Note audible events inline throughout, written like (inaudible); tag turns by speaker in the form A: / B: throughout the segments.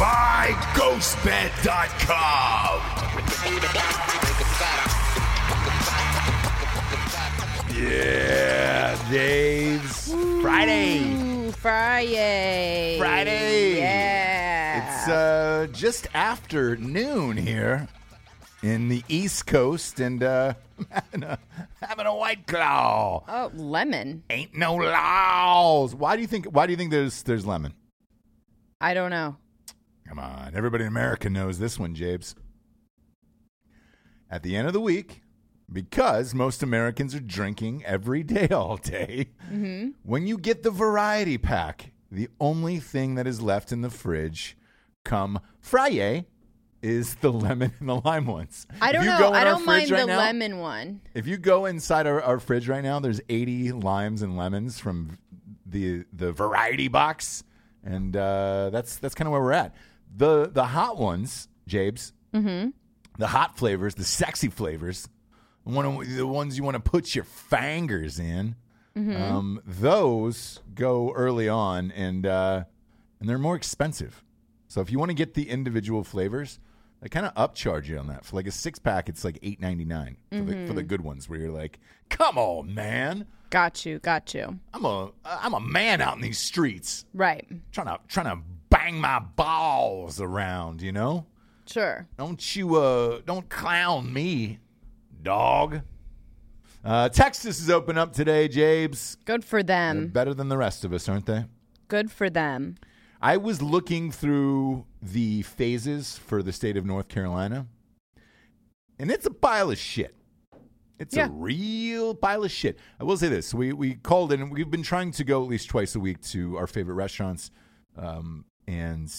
A: by GhostBed.com. Yeah, Dave's Friday.
B: Ooh, Friday.
A: Friday.
B: Yeah.
A: It's uh, just after noon here in the East Coast, and uh, (laughs) having, a, having a white claw.
B: oh, lemon.
A: Ain't no laws. Why do you think? Why do you think there's there's lemon?
B: I don't know.
A: Come on, everybody in America knows this one, Jabes. At the end of the week, because most Americans are drinking every day, (laughs) all day, when you get the variety pack, the only thing that is left in the fridge come Friday is the (laughs) lemon and the lime ones.
B: I don't know. I don't mind
A: right
B: the
A: now-
B: lemon one.
A: If you go inside our, our fridge right now, there's 80 limes and lemons from the the variety box, and uh, that's that's kind of where we're at. The the hot ones, Jabes, mm-hmm. the hot flavors, the sexy flavors, one of the ones you want to put your fingers in. Um, those go early on, and uh, and they're more expensive. So if you want to get the individual flavors, they kind of upcharge you on that. For like a six pack, it's like eight ninety nine for the for the good ones. Where you're like, come on, man,
B: Got you. Got you.
A: I'm a I'm a man out in these streets,
B: Right.
A: trying to trying to bang my balls around. You know,
B: Sure.
A: don't you uh don't clown me, dog. Uh, Texas is open up today, Jabes.
B: Good for
A: They're
B: them.
A: better than the rest of us, aren't they?
B: Good for them.
A: I was looking through the phases for the state of North Carolina, and it's a pile of shit. It's
B: Yeah.
A: a real pile of shit. I will say this: we we called in. We've been trying to go at least twice a week to our favorite restaurants um, and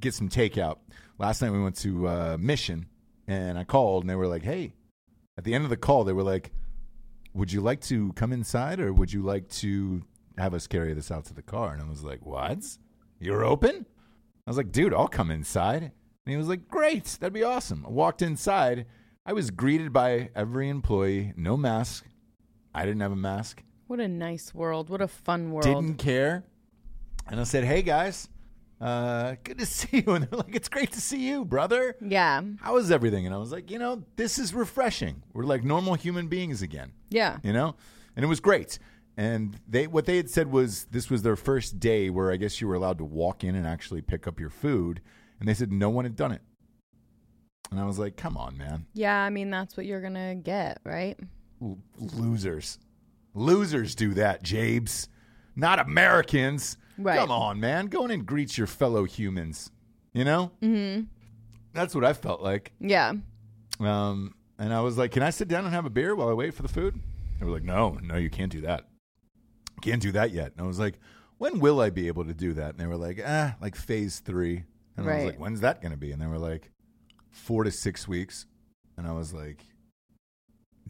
A: get some takeout. Last night we went to uh, Mission, and I called, and they were like, "Hey." At the end of the call, they were like, "Would you like to come inside, or would you like to have us carry this out to the car?" And I was like, "What? You're open?" I was like, "Dude, I'll come inside." And he was like, "Great, that'd be awesome." I walked inside. I was greeted by every employee, no mask. I didn't have a mask.
B: What a nice world. What a fun world.
A: Didn't care. And I said, "Hey guys, uh, good to (laughs) see you." And they're like, "It's great to see you, brother."
B: Yeah.
A: How is everything? And I was like, "You know, this is refreshing. We're like normal human beings again."
B: Yeah.
A: you know and it was great and they what they had said was this was their first day where i guess you were allowed to walk in and actually pick up your food and they said no one had done it and i was like come on man
B: Yeah. I mean, that's what you're going to get, right?
A: L- losers losers do that jabes not americans
B: Right.
A: come on man go in and greet your fellow humans you know mm-hmm. that's what i felt like
B: Yeah.
A: Um, and I was like, "Can I sit down and have a beer while I wait for the food?" They were like, "No, no, you can't do that. Can't do that yet." And I was like, "When will I be able to do that?" And they were like, "Ah, like phase three. And I was
B: Right.
A: like, "When's that going to be?" And they were like, four to six weeks." And I was like,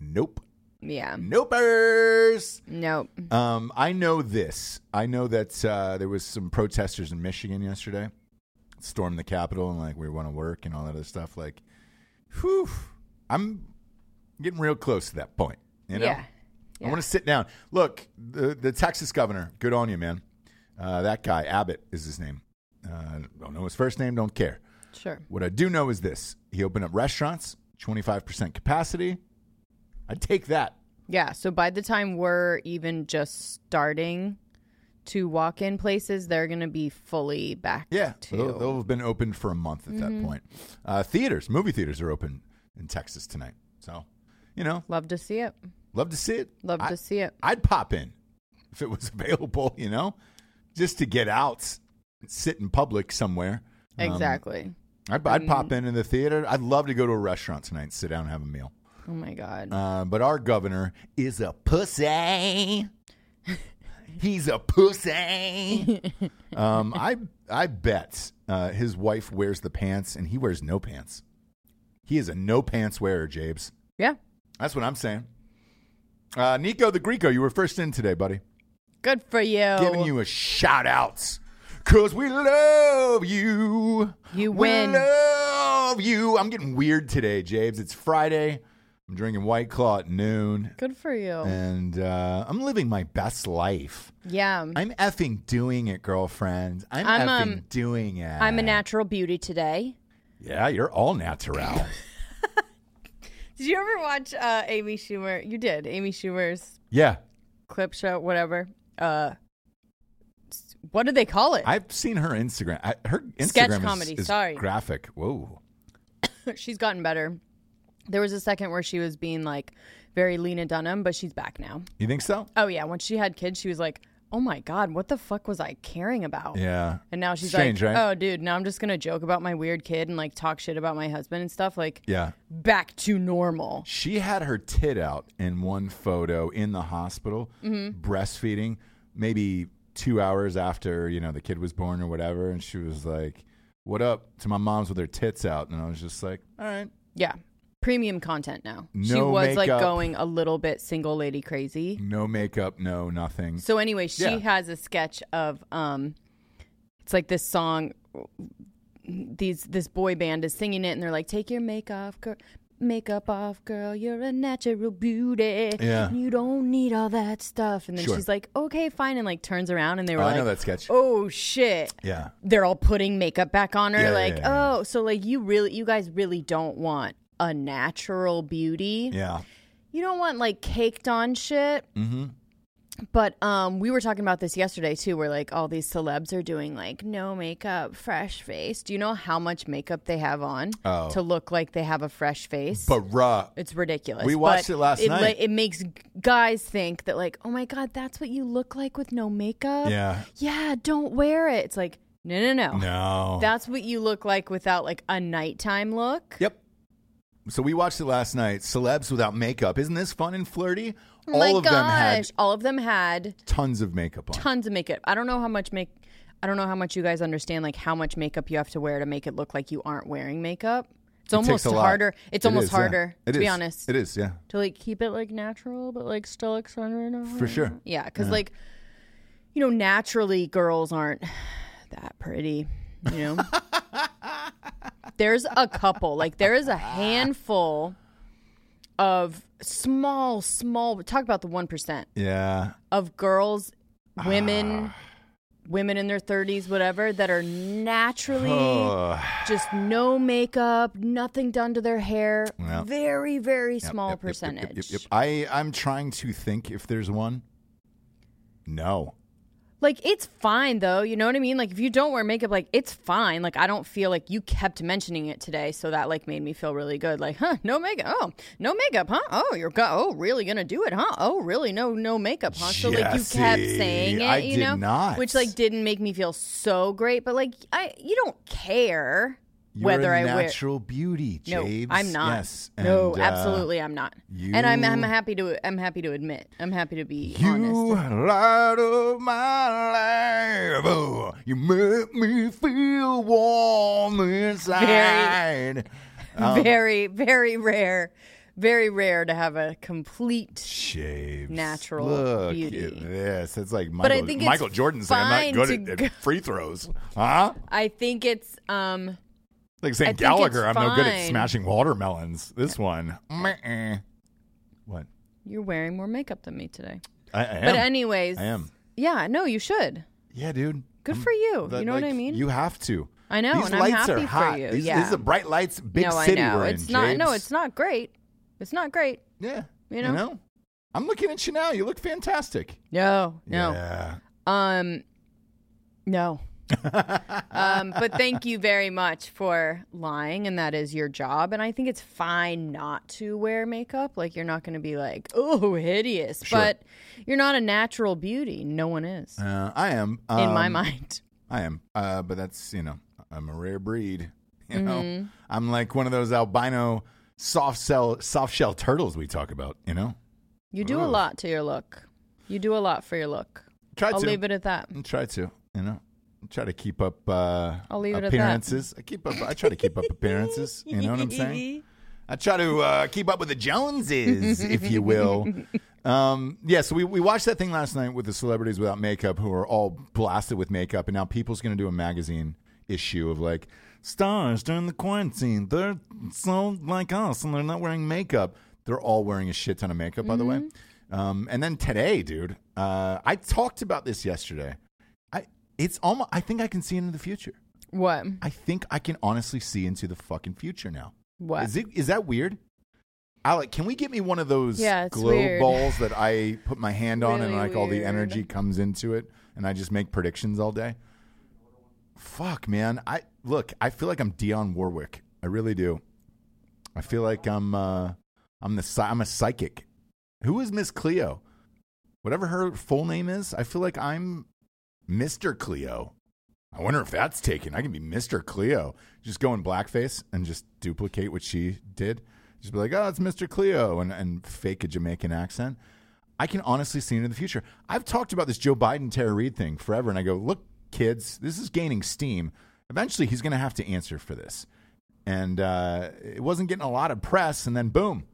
A: "Nope,
B: Yeah.
A: nopers."
B: Nope.
A: Um, I know this. I know that uh, there was some protesters in Michigan yesterday, stormed the Capitol, and like we want to work and all that other stuff. Like, whew, I'm getting real close to that point. You know,
B: Yeah.
A: I want to sit down. Look, the the Texas governor, good on you, man. Uh, that guy Abbott is his name. Uh, don't know his first name. Don't care.
B: Sure.
A: What I do know is this: he opened up restaurants, twenty five percent capacity. I'd take that.
B: Yeah. So by the time we're even just starting to walk in places, they're going to be fully back
A: Yeah,
B: to.
A: they'll, they'll have been open for a month at that point. Uh, theaters, movie theaters are open in Texas tonight. So, you know,
B: Love to see it.
A: love to see it.
B: Love
A: I,
B: to see it.
A: I'd pop in if it was (laughs) available, you know, just to get out, sit in public somewhere. Um,
B: Exactly.
A: I'd, I'd pop in in the theater. I'd love to go to a restaurant tonight and sit down and have a meal.
B: Oh my God.
A: Uh, but our governor is a pussy. (laughs) He's a pussy. um, I I bet uh, his wife wears the pants and he wears no pants. He is a no pants wearer, Jabes.
B: yeah.
A: That's what I'm saying. Uh, Nico the Greco, you were first in today, buddy.
B: Good for you.
A: Giving you a shout out. Cause we love you.
B: You win.
A: We love you. I'm getting weird today, Jabes. It's Friday. I'm drinking White Claw at noon.
B: Good for you.
A: And uh, I'm living my best life.
B: yeah.
A: I'm effing doing it, girlfriend. I'm,
B: I'm,
A: effing
B: um,
A: doing it.
B: I'm a natural beauty today.
A: Yeah, you're all natural. (laughs) (laughs)
B: Did you ever watch uh, Amy Schumer? You did. Amy Schumer's
A: yeah,
B: clip show, whatever. Uh, what do they call it?
A: I've seen her Instagram. I, her Instagram
B: Sketch
A: is-
B: comedy,
A: is
B: sorry.
A: graphic. Whoa. (coughs)
B: she's gotten better. There was a second where she was being like very Lena Dunham, but she's back now.
A: You think so?
B: Oh yeah, when she had kids, she was like, "Oh my god, what the fuck was I caring about?"
A: Yeah.
B: And now she's
A: Strange,
B: like,
A: right?
B: "Oh, dude, now I'm just gonna joke about my weird kid and like talk shit about my husband and stuff." Like,
A: Yeah.
B: back to normal.
A: She had her tit out in one photo in the hospital,
B: Mm-hmm.
A: breastfeeding, maybe two hours after you know the kid was born or whatever, and she was like, "What up?" to my mom's with her tits out, and I was just like, "All right."
B: Yeah, premium content now. she
A: No
B: was like going a little bit single lady crazy.
A: No makeup, no nothing.
B: So anyway, she
A: Yeah.
B: has a sketch of um, it's like this song. These this boy band is singing it, and they're like, "Take your makeup, girl, makeup off, girl. You're a natural beauty.
A: Yeah.
B: You don't need all that stuff. And then
A: Sure.
B: she's like, okay, fine. And like turns around and they were
A: Oh, I
B: like,
A: know that sketch.
B: oh shit.
A: Yeah.
B: They're all putting makeup back on her.
A: Yeah,
B: like,
A: yeah, yeah.
B: oh, so like you really, you guys really don't want a natural beauty.
A: Yeah.
B: You don't want like caked on shit.
A: Mm-hmm.
B: But um, we were talking about this yesterday too, where like all these celebs are doing like no makeup, fresh face. Do you know how much makeup they have on
A: Oh.
B: to look like they have a fresh face?
A: But bruh,
B: it's ridiculous.
A: We watched
B: But
A: it last
B: it,
A: night.
B: Like, it makes guys think that like, oh my god, that's what you look like with no makeup.
A: yeah.
B: Yeah, don't wear it. It's like, no, no, no.
A: No.
B: That's what you look like without like a nighttime look.
A: Yep. So we watched it last night. Celebs without makeup. Isn't this fun and flirty?
B: Oh
A: All
B: my
A: of
B: gosh.
A: them had
B: all of them had
A: tons of makeup on.
B: tons of makeup. I don't know how much make I don't know how much you guys understand like how much makeup you have to wear to make it look like you aren't wearing makeup. It's
A: It takes
B: almost
A: a lot.
B: harder. It's
A: It
B: almost
A: is, yeah.
B: harder
A: It
B: to be
A: is.
B: honest.
A: It is, yeah.
B: To like keep it like natural but like still excited.
A: For sure.
B: Yeah, cuz like you know naturally girls aren't (sighs) that pretty, you know. (laughs) There's a couple, like there is a handful of small small talk about the 1%
A: Yeah.
B: of girls, women,
A: Ah.
B: women in their 30s, whatever, that are naturally (sighs) just no makeup, nothing done to their hair.
A: Yeah.
B: Very, very small
A: Yep, yep, yep,
B: percentage.
A: yep, yep, yep. I, I'm trying to think if there's one. No.
B: Like, it's fine though. You know what I mean? Like, if you don't wear makeup, like, it's fine. Like, I don't feel like you kept mentioning it today. So that, like, made me feel really good. Like, huh, no makeup. Oh, no makeup, huh? Oh, you're, go- oh, really gonna do it, huh? Oh, really? No, no makeup, huh? So, like, you kept saying it,
A: I
B: you
A: did
B: know?
A: not.
B: Which, like, didn't make me feel so great. But, like, I, you don't care
A: You're
B: whether
A: a
B: I wear.
A: natural beauty,
B: No, I'm not.
A: Yes.
B: no,
A: And, uh,
B: absolutely, I'm not. And I'm, I'm happy to. I'm happy to admit. I'm happy to be
A: You
B: honest.
A: light of my life. Oh, you make me feel warm inside. Um,
B: very, very rare. Very rare to have a complete.
A: Shaves.
B: Natural
A: Look
B: beauty.
A: at this. It's like
B: I
A: Michael,
B: think it's
A: Michael Jordan saying I'm not good at, at free throws. Huh?
B: I think it's. um
A: Like saying Gallagher, I'm no good at
B: fine.
A: smashing watermelons. This one. meh-eh. What?
B: You're wearing more makeup than me today.
A: I, I am.
B: But anyways,
A: I am.
B: Yeah, no, you should.
A: Yeah, dude.
B: Good
A: I'm-
B: for you.
A: that,
B: You know what I
A: like,
B: mean?
A: You have to.
B: I know,
A: These
B: and I'm
A: lights
B: happy
A: are
B: for
A: hot.
B: you.
A: These,
B: Yeah.
A: bright lights. Big
B: no,
A: city
B: I know.
A: we're
B: it's
A: in,
B: not. No, it's not great. It's not great.
A: Yeah.
B: You know?
A: I'm looking at you now. You look fantastic.
B: No, no.
A: Yeah.
B: Um, no. Um, but thank you very much for lying, and that is your job. And I think it's fine not to wear makeup. Like you're not going to be like, oh, hideous.
A: Sure.
B: But you're not a natural beauty. No one is,
A: Uh, I am.
B: in my
A: Um,
B: mind.
A: I am. Uh, but that's, you know, I'm a rare breed. (laughs) You know,
B: Mm-hmm.
A: I'm like one of those albino soft shell, soft shell turtles we talk about, you know?
B: You do a lot to your look. You do a lot for your look.
A: Try
B: I'll
A: to.
B: leave it at that.
A: Try to, you know? Try to keep up uh,
B: I'll leave it at that.
A: appearances. I keep up. I try to keep up (laughs) appearances. You know what I'm saying? (laughs) I try to uh, keep up with the Joneses, if you will. (laughs) Um, yeah, so we, we watched that thing last night with the celebrities without makeup who are all blasted with makeup, and now People's going to do a magazine issue of like stars during the quarantine. They're so like us, and they're not wearing makeup. They're all wearing a shit ton of makeup, by the way. Um, and then today, dude, uh, I talked about this yesterday. It's almost. I think I can see into the future.
B: What?
A: I think I can honestly see into the fucking future now.
B: What?
A: Is it is that weird? Alec, can we get me one of those
B: Yeah,
A: glow
B: weird.
A: balls that I put my hand on and
B: Really
A: like all the energy comes into it and I just make predictions all day? Fuck, man. I look, I feel like I'm Dionne Warwick. I really do. I feel like I'm uh I'm the I'm a psychic. Who is Miss Cleo? Whatever her full name is, I feel like I'm Mr. Cleo. I wonder if that's taken. I can be Mr. Cleo. Just go in blackface and just duplicate what she did. Just be like, oh, it's Mr. Cleo and, and fake a Jamaican accent. I can honestly see into the future. I've talked about this Joe Biden Tara Reade thing forever, and I go, look, kids, this is gaining steam. Eventually, he's going to have to answer for this. And uh, it wasn't getting a lot of press, and then boom,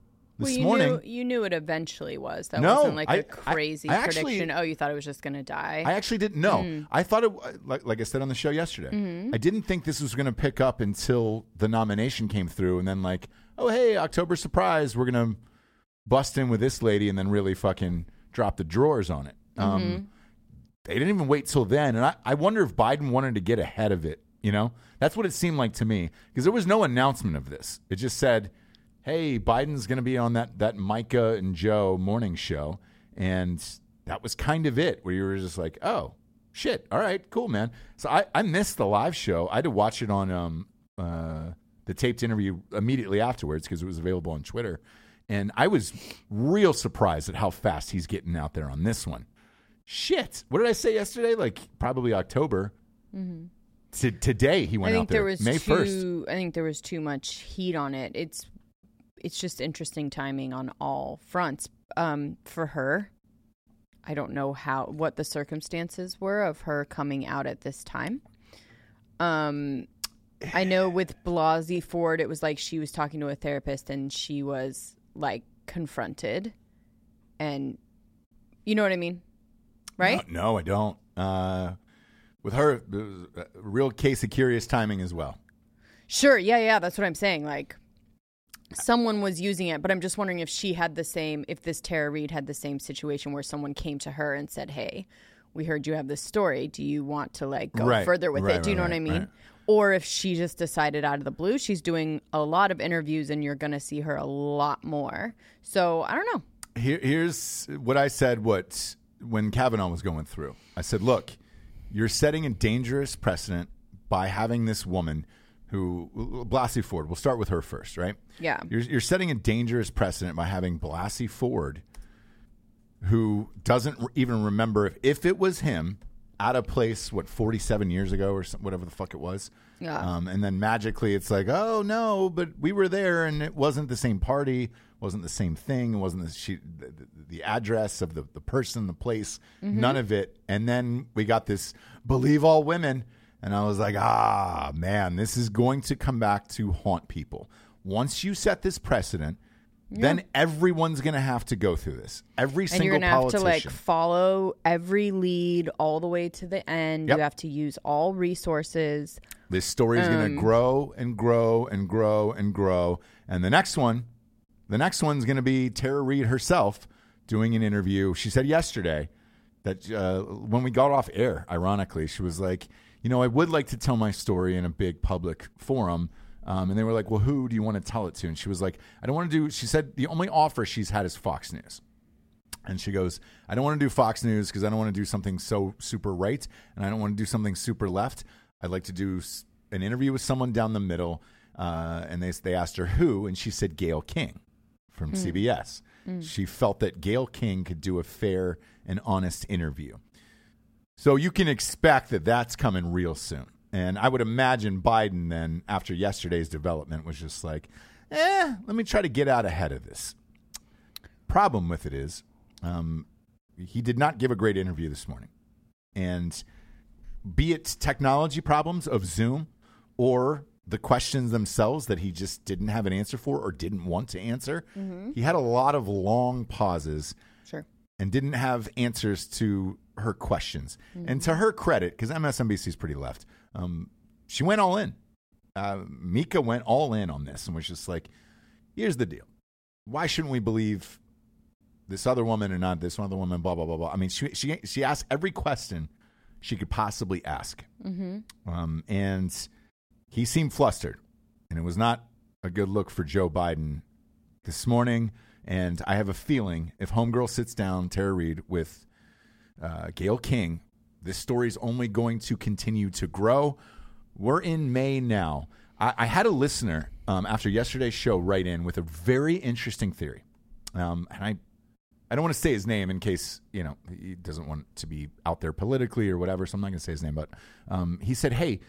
A: this
B: well, you
A: morning.
B: knew you knew it eventually was. That
A: No,
B: wasn't like
A: I-
B: a
A: I-
B: crazy
A: I actually-
B: prediction. oh, you thought it was just going to die.
A: I actually didn't know.
B: Mm.
A: I thought it, like, like I said on the show yesterday,
B: Mm-hmm.
A: I didn't think this was going to pick up until the nomination came through, and then like oh hey, October surprise, we're gonna bust in with this lady and then really fucking drop the drawers on it. Um, they didn't even wait till then, and I, I wonder if Biden wanted to get ahead of it. You know, that's what it seemed like to me because there was no announcement of this. It just said, "Hey, Biden's going to be on that that Mika and Joe morning show," and that was kind of it. Where you were just like, "Oh, shit, all right, cool, man." So I I missed the live show. I had to watch it on um uh the taped interview immediately afterwards because it was available on Twitter, and I was real surprised at how fast he's getting out there on this one. Shit, what did I say yesterday? Like probably October. To, today he
B: I
A: went out there,
B: there was
A: May first.
B: I think there was too much heat on it. It's it's just interesting timing on all fronts. Um, for her, I don't know how what the circumstances were of her coming out at this time. Um, I know with Blasey Ford, it was like she was talking to a therapist and she was like confronted, and you know what I mean, right?
A: No, no, I don't. Uh, with her, it was a real case of curious timing as well.
B: Sure. Yeah, yeah. That's what I'm saying. Like, someone was using it, but I'm just wondering if she had the same, if this Tara Reade had the same situation where someone came to her and said, "Hey, we heard you have this story. Do you want to like go
A: Right,
B: further with
A: right,
B: it?" Do you
A: right,
B: know what I mean? Or if she just decided out of the blue, she's doing a lot of interviews, and you're going to see her a lot more. So I don't know.
A: Here, here's what I said. What when Kavanaugh was going through, I said, "Look, you're setting a dangerous precedent by having this woman who Blasey Ford. We'll start with her first, right?
B: Yeah.
A: You're, you're setting a dangerous precedent by having Blasey Ford, who doesn't even remember if, if it was him at a place what 47 years ago or some, whatever the fuck it was.
B: Yeah.
A: Um, and then magically it's like, oh no, but we were there and it wasn't the same party, wasn't the same thing, wasn't the she, the, the, the address of the the person, the place, none of it. And then we got this believe all women, and I was like, ah man, this is going to come back to haunt people. Once you set this precedent. Then everyone's going to have to go through this. Every
B: And
A: single
B: you're gonna have to like follow every lead all the way to the end.
A: Yep.
B: You have to use all resources.
A: This story is going to grow and grow and grow and grow. And the next one, the next one's going to be Tara Reade herself doing an interview. She said yesterday that uh, when we got off air, ironically, she was like, you know, I would like to tell my story in a big public forum. Um, and they were like, well, who do you want to tell it to? And she was like, I don't want to do, she said the only offer she's had is Fox News. And she goes, I don't want to do Fox News because I don't want to do something so super right, and I don't want to do something super left. I'd like to do an interview with someone down the middle. Uh, and they they asked her who, and she said Gayle King from CBS. She felt that Gayle King could do a fair and honest interview. So you can expect that that's coming real soon. And I would imagine Biden then, after yesterday's development, was just like, eh, let me try to get out ahead of this. Problem with it is, um, he did not give a great interview this morning. And be it technology problems of Zoom or the questions themselves that he just didn't have an answer for or didn't want to answer, he had a lot of long pauses. And didn't have answers to her questions. And to her credit, because MSNBC is pretty left, um, she went all in. Uh, Mika went all in on this and was just like, here's the deal. Why shouldn't we believe this other woman and not this other woman, blah, blah, blah, blah. I mean, she, she, she asked every question she could possibly ask. Um, and he seemed flustered. And it was not a good look for Joe Biden this morning. And I have a feeling if Homegirl sits down, Tara Reade, with uh, Gayle King, this story is only going to continue to grow. We're in May now. I, I had a listener um, after yesterday's show write in with a very interesting theory. Um, and I, I don't want to say his name in case, you know, he doesn't want to be out there politically or whatever. So I'm not going to say his name. But um, he said, hey,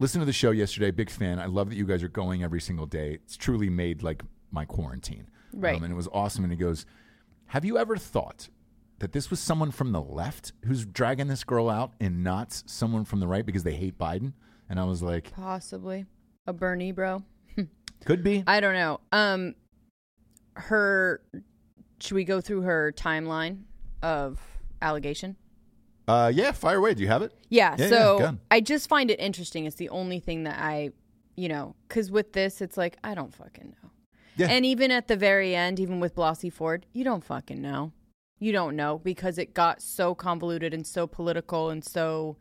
A: listen to the show yesterday. Big fan. I love that you guys are going every single day. It's truly made like my quarantine.
B: Right.
A: Um, and it was awesome. And he goes, Have you ever thought that this was someone from the left who's dragging this girl out and not someone from the right because they hate Biden? And I was like,
B: Possibly a Bernie bro. (laughs)
A: Could be.
B: I don't know. Um, her. Should we go through her timeline of allegation?
A: Uh, yeah, fire away. Do you have it?
B: Yeah.
A: Yeah, yeah,
B: so
A: ahead.
B: I just find it interesting. It's the only thing that I, you know, because with this, it's like I don't fucking know.
A: Yeah.
B: And even at the very end, even with Blasey Ford, you don't fucking know. You don't know because it got so convoluted and so political and so,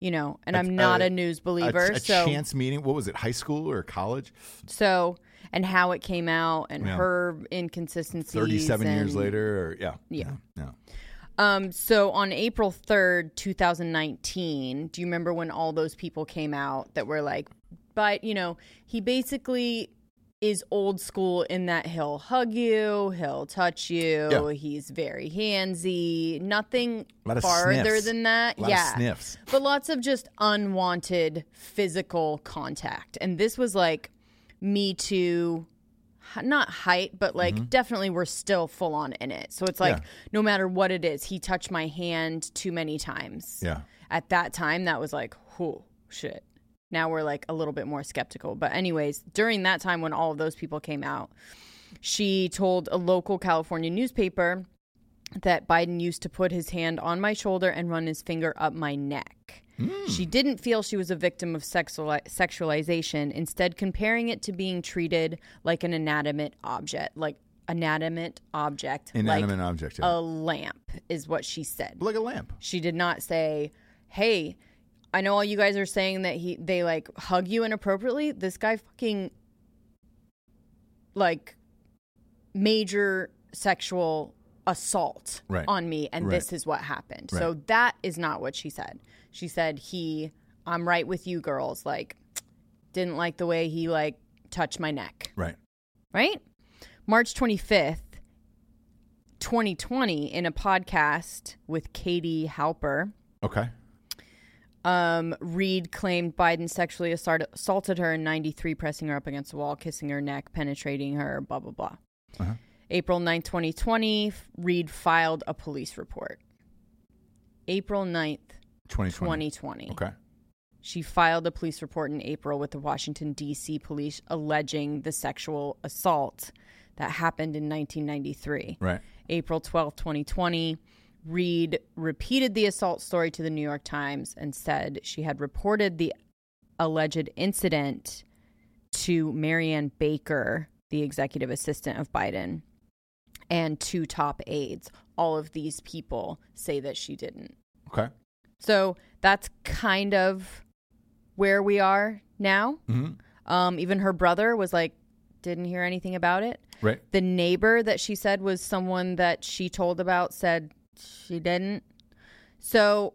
B: you know. And I'm not
A: a-
B: a, news believer,
A: a, a
B: so
A: chance meeting. What was it? High school or college?
B: so and how it came out and
A: Yeah.
B: her inconsistencies.
A: Thirty-seven years later, or yeah,
B: Yeah.
A: yeah.
B: Um, so on April 3rd, 2019, do you remember when all those people came out that were like, but, you know, he basically is old school in that he'll hug you, he'll touch you,
A: Yeah.
B: he's very handsy, nothing farther
A: sniffs.
B: than that.
A: A lot of
B: yeah.
A: sniffs.
B: But lots of just unwanted physical contact. And this was like Me Too, not height, but like definitely we're still full on in it. So it's like
A: Mm-hmm. Yeah.
B: no matter what it is, he touched my hand too many times.
A: Yeah.
B: At that time, that was like, whoa, shit. Now we're like a little bit more skeptical. But, anyways, during that time when all of those people came out, she told a local California newspaper that Biden used to put his hand on my shoulder and run his finger up my neck. Hmm. She didn't feel she was a victim of sexuali- sexualization, instead comparing it to being treated like an inanimate object, like inanimate object,
A: Inanimate
B: like
A: object. Yeah.
B: a lamp is what she said.
A: like a lamp.
B: She did not say, "Hey, I know all you guys are saying that he they like hug you inappropriately. This guy fucking like major sexual assault
A: Right.
B: on me and
A: Right.
B: this is what happened." So that is not what she said. She said he I'm right with you girls like didn't like the way he like touched my neck
A: Right.
B: right? March 25th, 2020, in a podcast with Katie Halper,
A: Okay.
B: Um, Reade claimed Biden sexually assaulted her in 93, pressing her up against the wall, kissing her neck, penetrating her, blah, blah, blah.
A: Uh-huh.
B: April 9th, 2020, Reade filed a police report. April 9th,
A: 2020.
B: 2020.
A: Okay.
B: She filed a police report in April with the Washington, D.C. police alleging the sexual assault that happened in 1993.
A: Right.
B: April 12, 2020, Reade repeated the assault story to the New York Times and said she had reported the alleged incident to Marianne Baker, the executive assistant of Biden, and two top aides. All of these people say that she didn't.
A: Okay.
B: So that's kind of where we are now.
A: hmm
B: Um, even her brother was like, didn't hear anything about it.
A: Right.
B: The neighbor that she said was someone that she told about said she didn't. So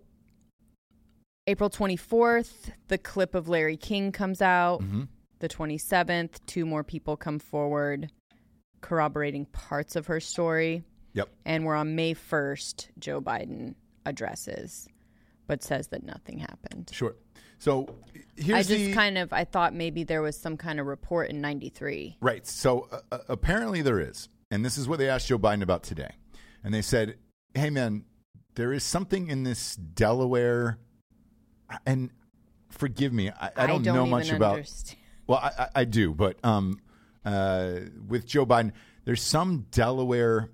B: April 24th, the clip of Larry King comes out.
A: hmm
B: The 27th, two more people come forward corroborating parts of her story.
A: Yep.
B: And we're on May 1st, Joe Biden addresses, but says that nothing happened.
A: Sure. So here's
B: I just
A: the
B: kind of I thought maybe there was some kind of report in 93.
A: Right. So uh, apparently there is. And this is what they asked Joe Biden about today. And they said, hey, man, there is something in this Delaware. And forgive me, I, I don't, know
B: even
A: much about.
B: understand.
A: Well, I, I, I do, but um, uh, with Joe Biden, there's some Delaware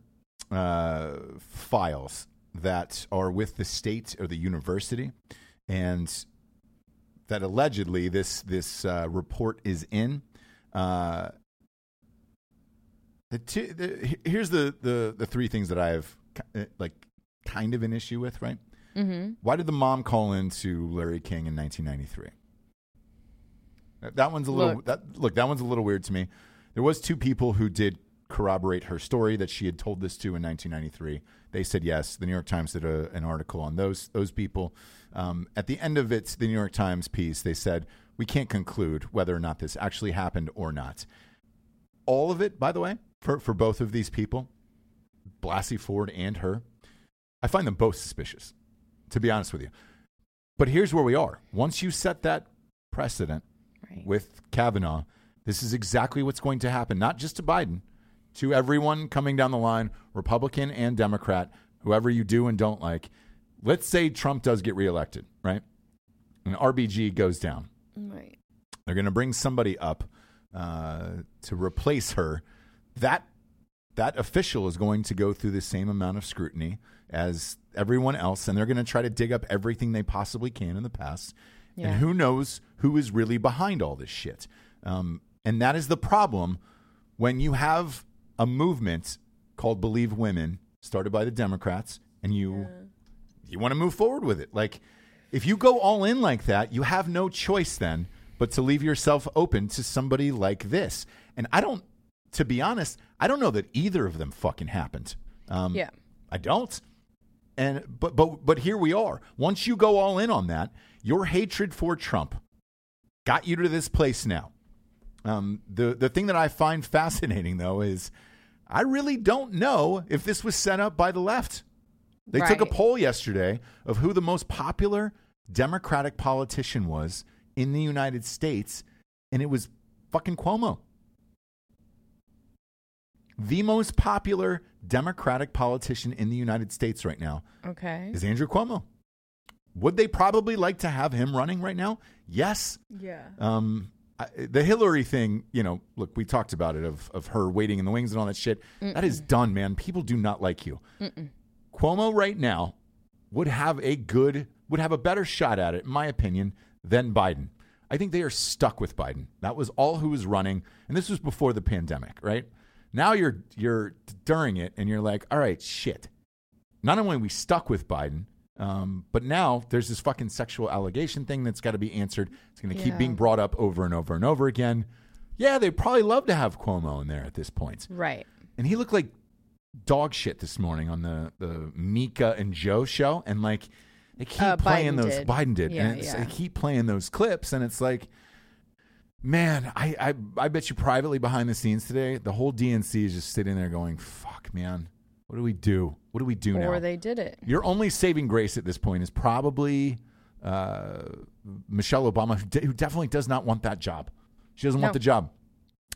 A: uh, files that are with the state or the university, and that allegedly this this uh, report is in. Uh, the, two, the here's the, the the three things that I uh, like kind of an issue with. Right?
B: Mm-hmm.
A: Why did the mom call in to Larry King in 1993? That- That one's a little
B: Look.
A: that look. That one's a little weird to me. There was two people who did corroborate her story that she had told this to in 1993. They said yes. The New York Times did a, an article on those those people. Um, at the end of it, the New York Times piece, they said we can't conclude whether or not this actually happened or not. All of it, by the way, for for both of these people, Blasey Ford and her, I find them both suspicious. To be honest with you, but here's where we are. Once you set that precedent,
B: Right.
A: with Kavanaugh, this is exactly what's going to happen, not just to Biden, to everyone coming down the line, Republican and Democrat, whoever you do and don't like. Let's say Trump does get reelected, right? And RBG goes down.
B: Right.
A: They're going to bring somebody up uh, to replace her. That that official is going to go through the same amount of scrutiny as everyone else, and they're going to try to dig up everything they possibly can in the past.
B: Yeah.
A: And who knows who is really behind all this shit? Um, and that is the problem when you have a movement called Believe Women, started by the Democrats, and you you want to move forward with it. Like if you go all in like that, you have no choice then but to leave yourself open to somebody like this. And I don't to be honest, I don't know that either of them fucking happened. Um,
B: Yeah.
A: I don't. And but but but here we are. Once you go all in on that, your hatred for Trump got you to this place now. Um, the the thing that I find fascinating though is I really don't know if this was set up by the left. They took a poll yesterday of who the most popular Democratic politician was in the United States, and it was fucking Cuomo. The most popular Democratic politician in the United States right now
B: Okay.
A: is Andrew Cuomo. Would they probably like to have him running right now? Yes.
B: Yeah.
A: Um, I, the Hillary thing, you know, look, we talked about it of of her waiting in the wings and all that shit. That is done, man. People do not like you. Cuomo right now would have a good, would have a better shot at it, in my opinion, than Biden. I think they are stuck with Biden. That was all who was running, and this was before the pandemic, right? Now you're you're during it, and you're like, all right, shit. Not only are we stuck with Biden, um, but now there's this fucking sexual allegation thing that's got to be answered. It's going to keep
B: Yeah.
A: being brought up over and over and over again. Yeah, they'd probably love to have Cuomo in there at this point.
B: Right.
A: And he looked like dog shit this morning on the, the Mika and Joe show. And like, they keep
B: Uh,
A: playing
B: Biden
A: those,
B: did.
A: Biden did.
B: Yeah,
A: and it's,
B: yeah.
A: they keep playing those clips. And it's like, man, I, I, I bet you privately behind the scenes today, the whole DNC is just sitting there going, fuck, man, what do we do? What do we do now?
B: Or they did it.
A: Your only saving grace at this point is probably uh, Michelle Obama, who, de- who definitely does not want that job. She doesn't want the job.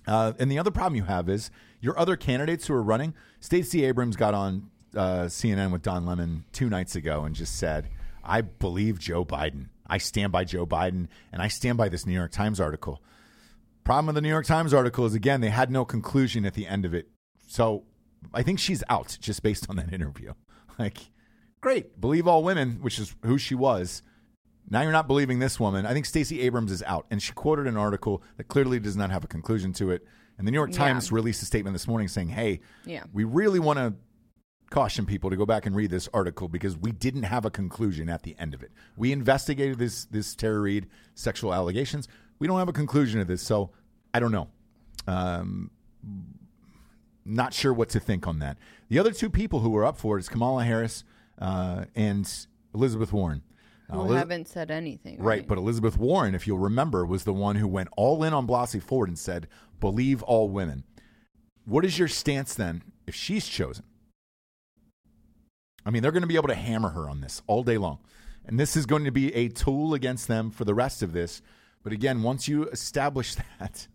A: Uh, and the other problem you have is your other candidates who are running. Stacey Abrams got on uh, CNN with Don Lemon two nights ago and just said, I believe Joe Biden. I stand by Joe Biden, and I stand by this New York Times article. Problem with the New York Times article is, again, they had no conclusion at the end of it. So I think she's out just based on that interview. (laughs) Like, great, believe all women, which is who she was. Now you're not believing this woman. I think Stacey Abrams is out. And she quoted an article that clearly does not have a conclusion to it. And the New York
B: Yeah.
A: Times released a statement this morning saying, hey,
B: Yeah.
A: we really want to caution people to go back and read this article because we didn't have a conclusion at the end of it. We investigated this this Tara Reade sexual allegations. We don't have a conclusion to this, so I don't know. Um, not sure what to think on that. The other two people who were up for it is Kamala Harris uh, and Elizabeth Warren.
B: Who haven't said anything.
A: Right,
B: Right.
A: but Elizabeth Warren, if you'll remember, was the one who went all in on Blasey Ford and said, "Believe all women." What is your stance then if she's chosen? I mean, they're going to be able to hammer her on this all day long, and this is going to be a tool against them for the rest of this. But again, once you establish (laughs) that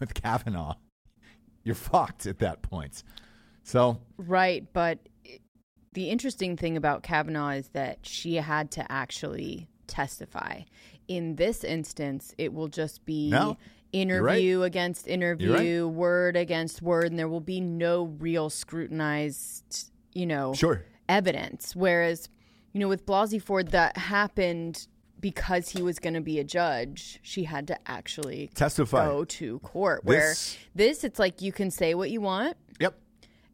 A: with Kavanaugh, you're fucked at that point. So
B: Right, but the interesting thing about Kavanaugh is that she had to actually testify. In this instance, it will just be
A: No, you're right.
B: interview against interview,
A: You're
B: word against word, and there will be no real scrutinized, you know,
A: sure,
B: evidence. Whereas, you know, with Blasey Ford, that happened because he was going to be a judge. She had to actually
A: testify.
B: go to court. Where
A: This-
B: this, it's like you can say what you want
A: Yep.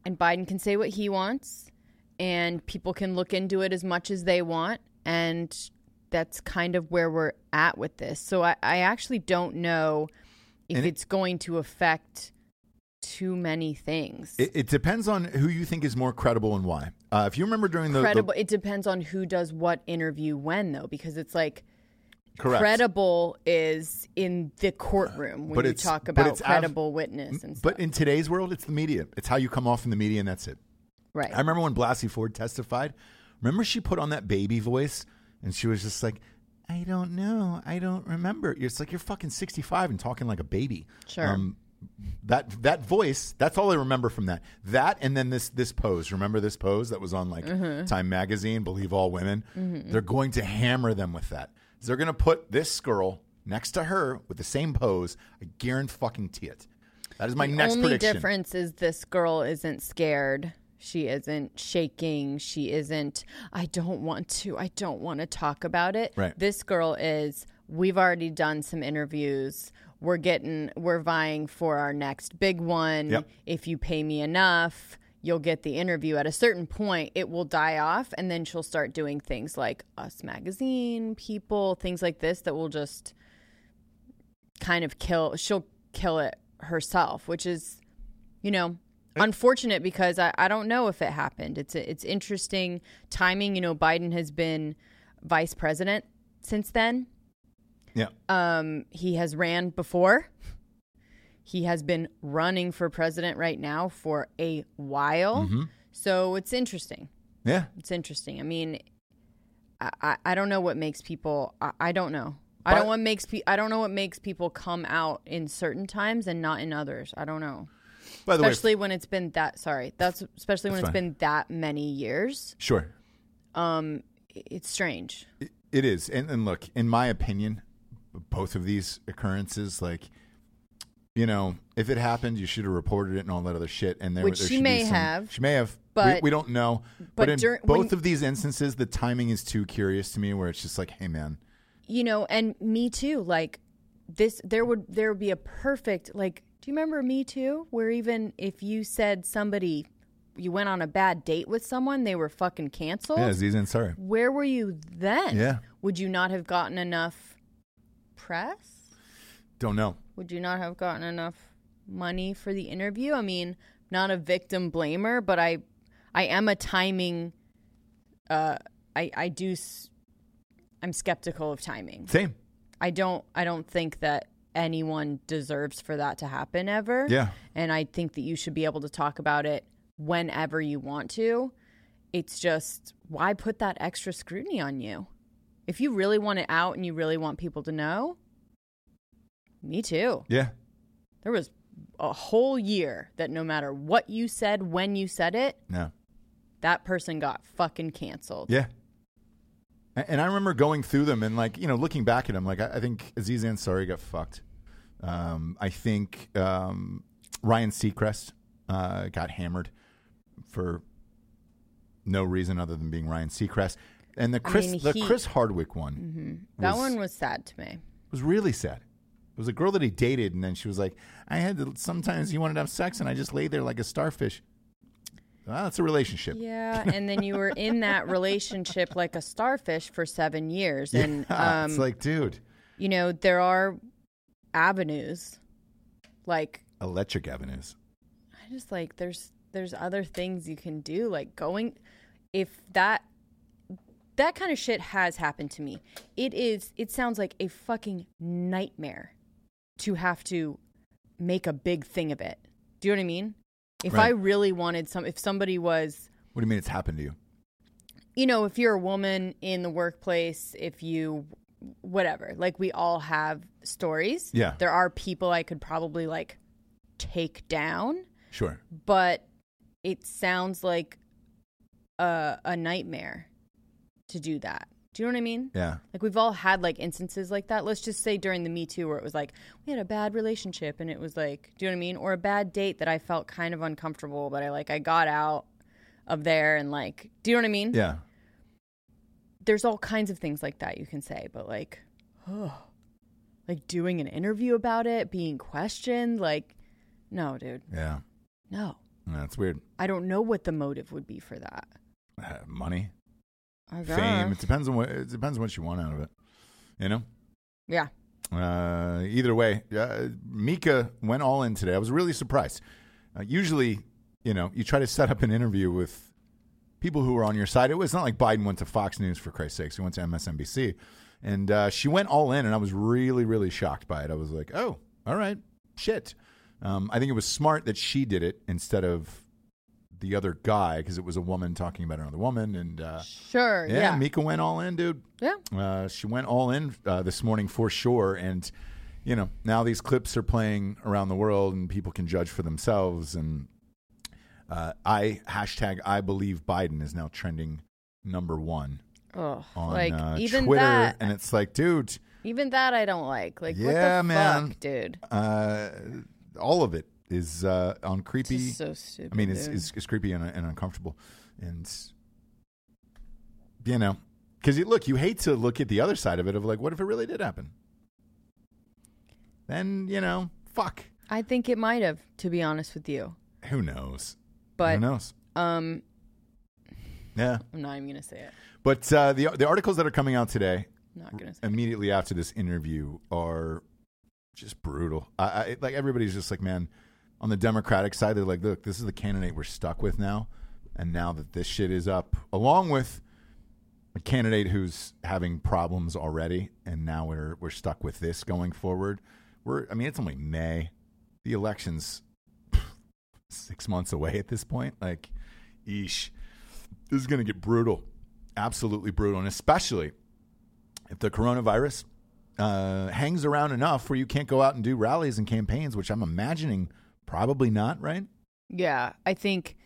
B: and Biden can say what he wants, and people can look into it as much as they want, and that's kind of where we're at with this. So I, I actually don't know if
A: And it-
B: it's going to affect too many things.
A: It, it depends on who you think is more credible and why. Uh, if you remember during the, the
B: credible. it depends on who does what interview when, though, because it's like
A: correct.
B: credible is in the courtroom when
A: But
B: you talk about
A: it's av-
B: credible witness and stuff.
A: But in today's world, it's the media. It's how you come off in the media, and that's it.
B: right.
A: I remember when Blasey Ford testified. Remember she put on that baby voice, and she was just like, "I don't know, I don't remember." It's like you're fucking 65 and talking like a baby.
B: Sure.
A: That that voice, that's all I remember from that. That and then this this pose. Remember this pose that was on like
B: Mm-hmm.
A: Time magazine, Believe All Women. They're going to hammer them with that. They're going to put this girl next to her with the same pose. I guarantee it. That is my
B: the
A: next
B: only
A: prediction.
B: difference is this girl isn't scared. She isn't shaking. She isn't, I don't want to. I don't want to talk about it.
A: Right.
B: This girl is, we've already done some interviews. We're getting we're vying for our next big one.
A: Yep.
B: If you pay me enough, you'll get the interview. At a certain point, it will die off, and then she'll start doing things like Us Magazine, People, things like this that will just kind of kill. She'll kill it herself, which is, you know, unfortunate because I, I don't know if it happened. It's a, it's interesting timing. You know, Biden has been vice president since then.
A: Yeah.
B: Um, he has ran before. He has been running for president right now for a while.
A: Mm-hmm.
B: So it's interesting.
A: Yeah.
B: It's interesting. I mean, I, I, don't know what makes people. I, I don't know. I don't what makes pe- I don't know what makes people come out in certain times and not in others. I don't know.
A: By the way,
B: Especially when it's been that. Sorry, that's especially when
A: That's
B: it's
A: fine.
B: been that many years.
A: sure.
B: Um, it's strange.
A: It- It is, and, and look, in my opinion, both of these occurrences, like, you know, if it happened, you should have reported it and all that other shit. And there,
B: Which
A: there
B: she may
A: some-
B: have,
A: She may have,
B: but-
A: we, we don't know. But,
B: but
A: in
B: dur-
A: both
B: when-
A: of these instances, the timing is too curious to me. Where it's just like, hey, man,
B: you know and me too like this there would there would be a perfect like do you remember me too where even if you said somebody you went on a bad date with someone they were fucking canceled
A: yeah, Aziz Ansari.
B: where were you then
A: Yeah.
B: would you not have gotten enough press
A: Don't know.
B: would you not have gotten enough money for the interview i mean not a victim blamer but i i am a timing uh i i do s- i'm skeptical of timing
A: Same.
B: I don't I don't think that anyone deserves for that to happen ever.
A: Yeah.
B: And I think that you should be able to talk about it whenever you want to. It's just why put that extra scrutiny on you? If you really want it out and you really want people to know, me too.
A: Yeah.
B: There was a whole year that no matter what you said when you said it,
A: No.
B: that person got fucking canceled.
A: Yeah. And I remember going through them and like, you know, looking back at them, like I, think Aziz Ansari got fucked. Um, I think um, Ryan Seacrest uh, got hammered for no reason other than being Ryan Seacrest. And the Chris
B: mean,
A: the
B: he-
A: Chris Hardwick one
B: That
A: was-
B: one was sad to me.
A: was really sad. It was a girl that he dated, and then she was like, "I had to, sometimes he wanted to have sex, and I just lay there like a starfish." Well, that's a relationship.
B: Yeah, and then you were in that (laughs) relationship like a starfish for seven years, and
A: Yeah,
B: um,
A: it's like, dude,
B: you know there are avenues, like
A: electric avenues.
B: I just like there's there's other things you can do, like going if that that kind of shit has happened to me. It is it sounds like a fucking nightmare to have to make a big thing of it. Do you know what I mean? If
A: Right.
B: I really wanted some, if somebody was
A: What do you mean it's happened to you?
B: you know, if you're a woman in the workplace, if you whatever, like we all have stories.
A: Yeah.
B: There are people I could probably like take down,
A: Sure.
B: but it sounds like a a nightmare to do that. Do you know what I mean?
A: Yeah.
B: Like we've all had like instances like that. Let's just say during the Me Too where it was like we had a bad relationship and it was like, do you know what I mean? Or a bad date that I felt kind of uncomfortable, but I like I got out of there and like, do you know what I mean?
A: Yeah.
B: there's all kinds of things like that you can say, but like, oh, (gasps) like doing an interview about it, being questioned, like, no, dude,
A: Yeah.
B: no.
A: That's weird.
B: I don't know what the motive would be for that.
A: Uh, money,
B: I
A: fame. It depends on what it depends on what you want out of it. You know.
B: Yeah.
A: Uh, either way, uh, Mika went all in today. I was really surprised. Uh, usually, you know, you try to set up an interview with people who are on your side. It was not like Biden went to Fox News for Christ's sakes. He went to MSNBC, and uh, she went all in, and I was really, really shocked by it. I was like, oh, all right, shit. Um, I think it was smart that she did it instead of the other guy because it was a woman talking about another woman, and uh,
B: Sure.
A: yeah,
B: Yeah.
A: Mika went all in, dude.
B: Yeah.
A: Uh, she went all in uh, this morning for sure, and you know now these clips are playing around the world, and people can judge for themselves. And uh, I hashtag I believe Biden is now trending number one
B: Oh,
A: on
B: like
A: uh,
B: even
A: Twitter,
B: that,
A: and it's like, dude,
B: even that I don't like. Like, what
A: Yeah,
B: the
A: man.
B: fuck, dude?
A: uh, all of it is uh, on creepy.
B: So stupid.
A: I mean, it's,
B: dude.
A: it's, it's creepy and, and uncomfortable. And, you know, because you look, you hate to look at the other side of it of like, what if it really did happen? then you know, fuck.
B: I think it might have, to be honest with you.
A: Who knows?
B: But who
A: knows?
B: um,
A: Yeah.
B: I'm not even gonna say it.
A: But uh, the the articles that are coming out today,
B: Not gonna say. It.
A: immediately after this interview, are just brutal. I, I like everybody's just like, man, on the Democratic side, they're like, look, this is the candidate we're stuck with now, and now that this shit is up, along with a candidate who's having problems already, and now we're we're stuck with this going forward. We're, I mean, it's only May. The election's (sighs) six months away at this point. Like, eesh, this is going to get brutal, absolutely brutal, and especially if the coronavirus uh, hangs around enough where you can't go out and do rallies and campaigns, which I'm imagining probably not, right?
B: Yeah, I think.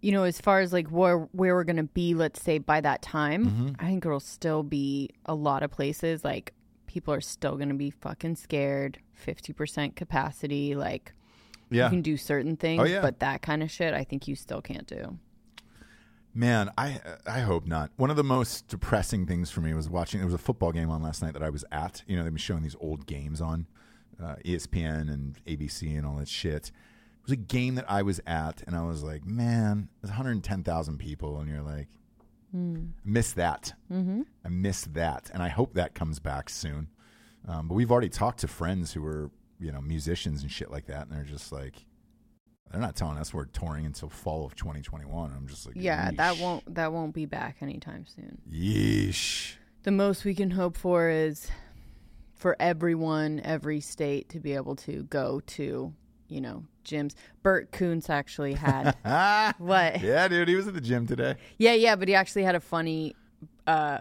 B: You know, as far as like where where we're gonna be, let's say by that time,
A: Mm-hmm.
B: I think it'll still be a lot of places. Like people are still gonna be fucking scared. Fifty percent capacity. Like you can do certain things,
A: Oh, yeah.
B: but that kind of shit, I think you still can't do.
A: man, I I hope not. One of the most depressing things for me was watching. There was a football game on last night that I was at. You know, they've been showing these old games on uh, ESPN and ABC and all that shit. It was a game that I was at, and I was like, man, there's 110,000 people, and you're like, I miss that. Mm-hmm. I miss that, and I hope that comes back soon. Um, but we've already talked to friends who are, you know, musicians and shit like that, and they're just like, they're not telling us we're touring until fall of 2021. I'm just like,
B: Yeah, that won't that won't be back anytime soon.
A: Yeesh.
B: The most we can hope for is for everyone, every state to be able to go to, you know, gyms. Bert Koontz actually had (laughs) what?
A: yeah, dude, he was at the gym today.
B: Yeah, yeah, but he actually had a funny uh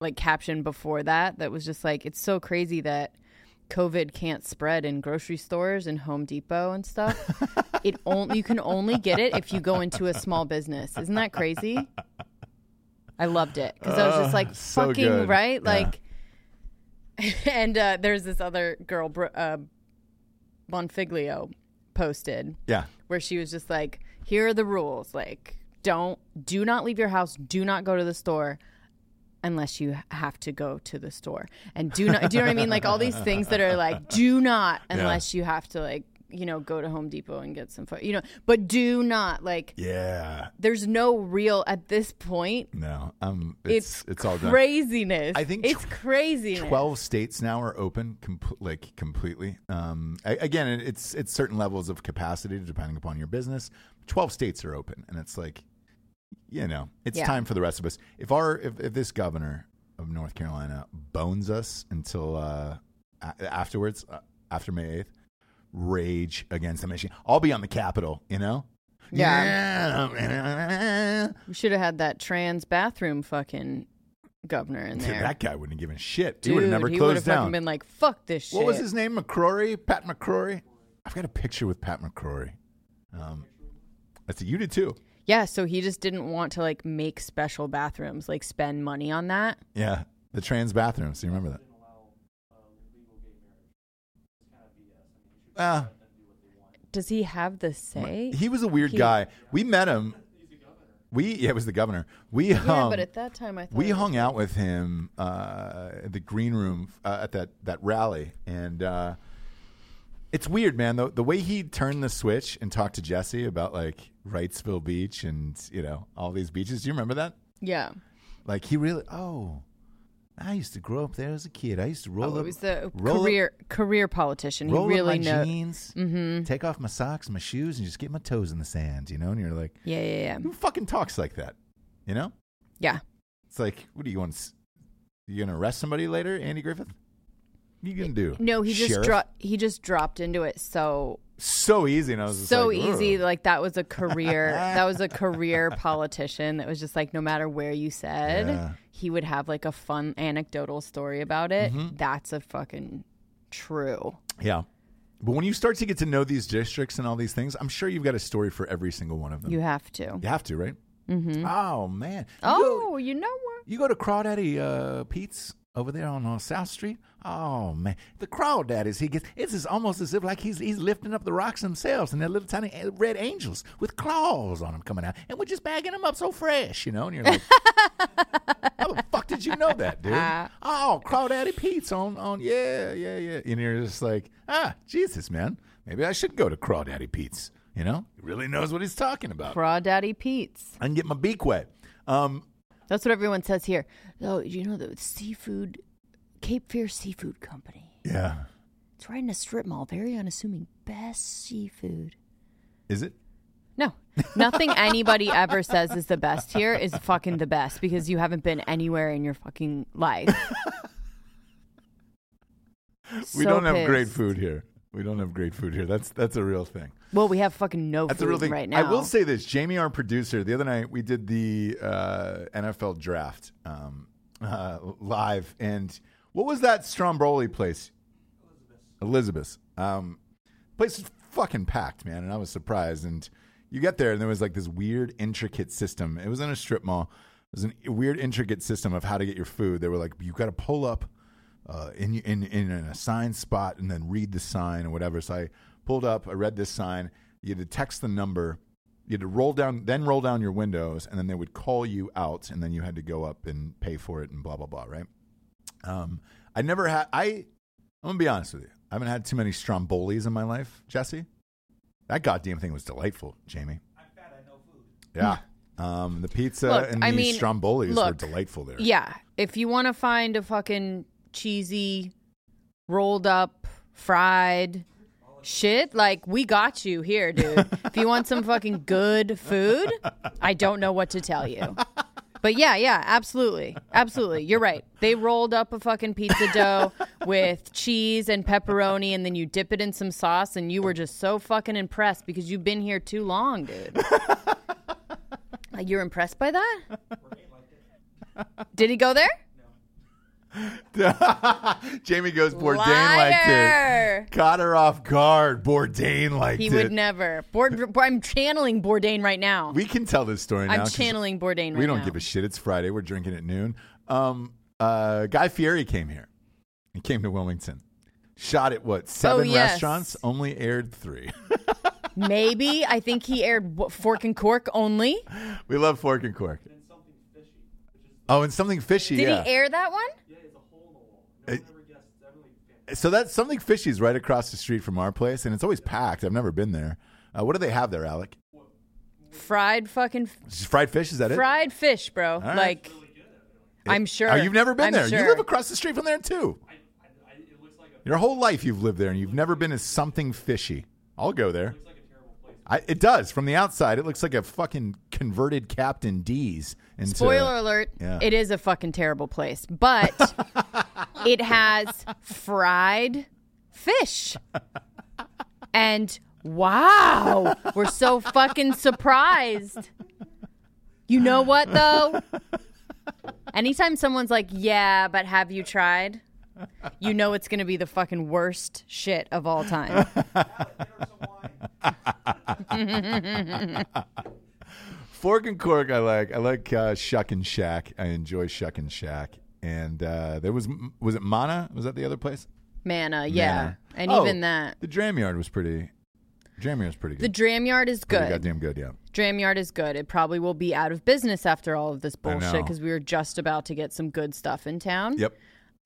B: like caption before that that was just like it's so crazy that COVID can't spread in grocery stores and Home Depot and stuff. (laughs) it only you can only get it if you go into a small business. Isn't that crazy? I loved it because I was just like
A: Uh, so
B: fucking
A: good.
B: right,
A: Yeah.
B: like. (laughs) and uh, there's this other girl, uh, Bonfiglio, posted
A: Yeah.
B: where she was just like, "Here are the rules. Like, don't, do not leave your house. Do not go to the store." Unless you have to go to the store, and do not, do you know what I mean? Like all these things that are like, do not, (laughs) unless you have to, like, you know, go to Home Depot and get some, fo- you know, but do not, like,
A: Yeah.
B: there's no real at this point.
A: No, um, it's
B: It's
A: it's, all done.
B: craziness.
A: I think
B: it's
A: tw-
B: craziness.
A: Twelve states now are open, com- like completely. Um, a- again, it's it's certain levels of capacity depending upon your business. Twelve states are open, and it's like, you know, it's
B: Yeah.
A: time for the rest of us. If our if, if this governor of North Carolina bones us until uh, a- afterwards, uh, after May eighth, rage against the machine. I'll be on the Capitol. You know. Yeah.
B: We should have had that trans bathroom fucking governor in
A: Dude,
B: there.
A: that guy wouldn't have given shit. he would have never
B: he would have
A: closed down.
B: been like, "Fuck this shit."
A: What was his name? McCrory? Pat McCrory? I've got a picture with Pat McCrory. Um, that's you did too.
B: Yeah, so he just didn't want to like make special bathrooms, like spend money on that.
A: Yeah, the trans bathrooms. Do you remember that? Ah,
B: Does he have the say?
A: he was a weird
B: He-
A: guy. We met him. We yeah, it was the governor. We
B: yeah,
A: hung.
B: but at that time I thought
A: we
B: it was-
A: hung out with him uh, at the green room uh, at that that rally, and uh, it's weird, man. The the way he turned the switch and talked to Jesse about like Wrightsville Beach and you know all these beaches. Do you remember that?
B: Yeah.
A: Like he really. Oh, I used to grow up there as a kid. I used to roll
B: Oh,
A: up.
B: it was the
A: roll up-
B: career career politician. He
A: roll
B: really
A: up my
B: knows.
A: jeans, mm-hmm. take off my socks, my shoes, and just get my toes in the sand. You know, and you're like,
B: Yeah, yeah, yeah.
A: who fucking talks like that? You know,
B: Yeah.
A: it's like, what are you want? You gonna arrest somebody later, Andy Griffith? What you gonna do?
B: No, he just dro- he just dropped into it so
A: so easy, and I was
B: so
A: like,
B: easy. Like that was a career. that was a (laughs) career politician. That was just like no matter where you said,
A: Yeah.
B: He would have like a fun anecdotal story about it.
A: Mm-hmm.
B: That's a fucking true.
A: Yeah. But when you start to get to know these districts and all these things, I'm sure you've got a story for every single one of them.
B: You have to.
A: You have to, right? Mm-hmm. Oh man. You
B: Oh,
A: go,
B: you know what?
A: you go to Crawdaddy uh, Pete's over there on South Street. Oh man, the Crawdaddies. He gets it's as, almost as if like he's he's lifting up the rocks themselves, and they're little tiny uh, red angels with claws on them coming out, and we're just bagging them up so fresh, you know. And you're like, (laughs) how the fuck did did you know that, dude? oh, Crawdaddy Pete's on on yeah, yeah, yeah. And you're just like, ah, Jesus, man. Maybe I should go to Crawdaddy Pete's. You know, he really knows what he's talking about.
B: Crawdaddy Pete's.
A: I can get my beak wet. Um,
B: That's what everyone says here. Oh, you know the seafood, Cape Fear Seafood Company.
A: yeah.
B: It's right in a strip mall. Very unassuming. Best seafood.
A: Is it?
B: No, nothing (laughs) anybody ever says is the best here is fucking the best because you haven't been anywhere in your fucking life. (laughs)
A: We
B: So
A: don't have great food here. We don't have great food here. That's that's a real thing.
B: Well, we have fucking no
A: That's
B: food
A: a real thing.
B: right now.
A: I will say this: Jamie, our producer, the other night we did the uh, NFL draft um, (laughs) uh, live, and what was that Stromboli place? Elizabeth. Um, place was fucking packed, man, and I was surprised. And you get there, and there was like this weird, intricate system. It was in a strip mall. It was a weird, intricate system of how to get your food. They were like, you got to pull up uh, in, in in an assigned spot and then read the sign or whatever. So I pulled up, I read this sign. You had to text the number. You had to roll down, then roll down your windows, and then they would call you out, and then you had to go up and pay for it and blah blah blah. Right? Um, I never had. I I'm gonna be honest with you. I haven't had too many Strombolis in my life, Jesse. That goddamn thing was delightful, Jamie. I'm fat. I know food. Yeah. Um, the pizza
B: Look,
A: and
B: I
A: the
B: mean,
A: Strombolis were delightful there.
B: Yeah, if you want to find a fucking cheesy, rolled up, fried shit, like we got you here, dude. (laughs) if you want some fucking good food, I don't know what to tell you. But yeah, yeah, absolutely. Absolutely. You're right. They rolled up a fucking pizza dough with cheese and pepperoni and then you dip it in some sauce and you were just so fucking impressed because you've been here too long, dude. (laughs) Like you're impressed by that? Did he go there? (laughs)
A: Jamie goes, Bourdain liked it. Caught her off guard. Bourdain liked
B: He
A: it.
B: would never. Bourd- I'm channeling Bourdain right now.
A: We can tell this story now.
B: I'm
A: 'cause
B: channeling Bourdain right
A: We don't
B: now.
A: give a shit. It's Friday. We're drinking at noon. Um, uh, Guy Fieri came here. He came to Wilmington. Shot at what? Seven
B: Oh, yes.
A: restaurants. Only aired three. (laughs)
B: Maybe. I think he aired w- Fork and Cork only.
A: we love Fork and Cork. Oh, and something fishy.
B: Did
A: yeah.
B: he air that one?
A: So that's something fishy is right across the street from our place, and it's always packed. I've never been there. Uh, what do they have there, Alec?
B: Fried fucking
A: Just fried fish? Is that it?
B: fried fish, bro.
A: right.
B: Like, I'm sure.
A: Oh, you've never been
B: I'm
A: there.
B: Sure.
A: You live across the street from there too. Your whole life you've lived there, and you've never been to something fishy. I'll go there. I, it does. From the outside, it looks like a fucking converted Captain D's. Into,
B: Spoiler alert,
A: Yeah.
B: it is a fucking terrible place, but (laughs) it has fried fish. And wow, we're so fucking surprised. You know what though? Anytime someone's like, "Yeah, but have you tried?" You know it's going to be the fucking worst shit of all time. (laughs)
A: Fork and Cork, I like. I like uh, Shuck and Shack. I enjoy Shuck and Shack. And uh, there was was it Manna? Was that the other place?
B: Manna, yeah.
A: Manna.
B: And
A: Oh,
B: even that.
A: The Dram Yard was pretty. Dram Yard was pretty
B: The
A: good.
B: Dram Yard is good.
A: Pretty goddamn good. Yeah.
B: Dram Yard is good. It probably will be out of business after all of this bullshit because we were just about to get some good stuff in town.
A: Yep.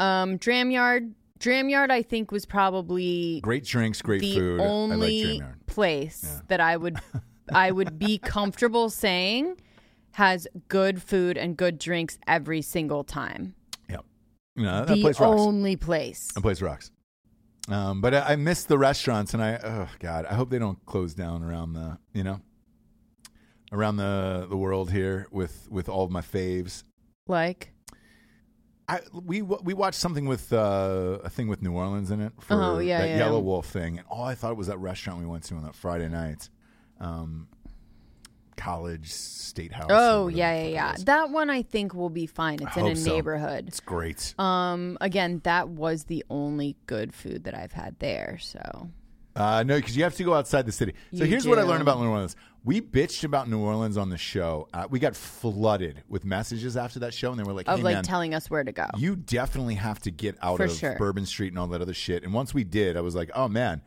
B: Um, Dram Yard, Dram Yard, I think was probably
A: Great drinks, great
B: the
A: food. I like
B: only place that I would, I would be (laughs) comfortable saying has good food and good drinks every single time.
A: You know, that
B: the
A: place rocks.
B: only place.
A: That place rocks. Um, but I, I miss the restaurants, and I oh god, I hope they don't close down around the you know around the the world here with with all of my faves.
B: Like,
A: I we we watched something with uh, a thing with New Orleans in it for
B: Oh, yeah,
A: that
B: yeah.
A: Yellow Wolf thing, and all I thought was that restaurant we went to on that Friday night, um, College State House.
B: oh yeah, yeah, yeah. That one I think will be fine. It's
A: I
B: in a
A: so.
B: neighborhood.
A: It's great.
B: Um, again, that was the only good food that I've had there. So
A: Uh, no, because you have to go outside the city. So
B: You
A: here's what I learned about New Orleans. We bitched about New Orleans on the show. Uh, we got flooded with messages after that show, and they were like,
B: of
A: "Hey
B: like
A: man,
B: telling us where to go.
A: you definitely have to get out
B: For
A: of
B: sure.
A: Bourbon Street and all that other shit." And once we did, I was like, "Oh man."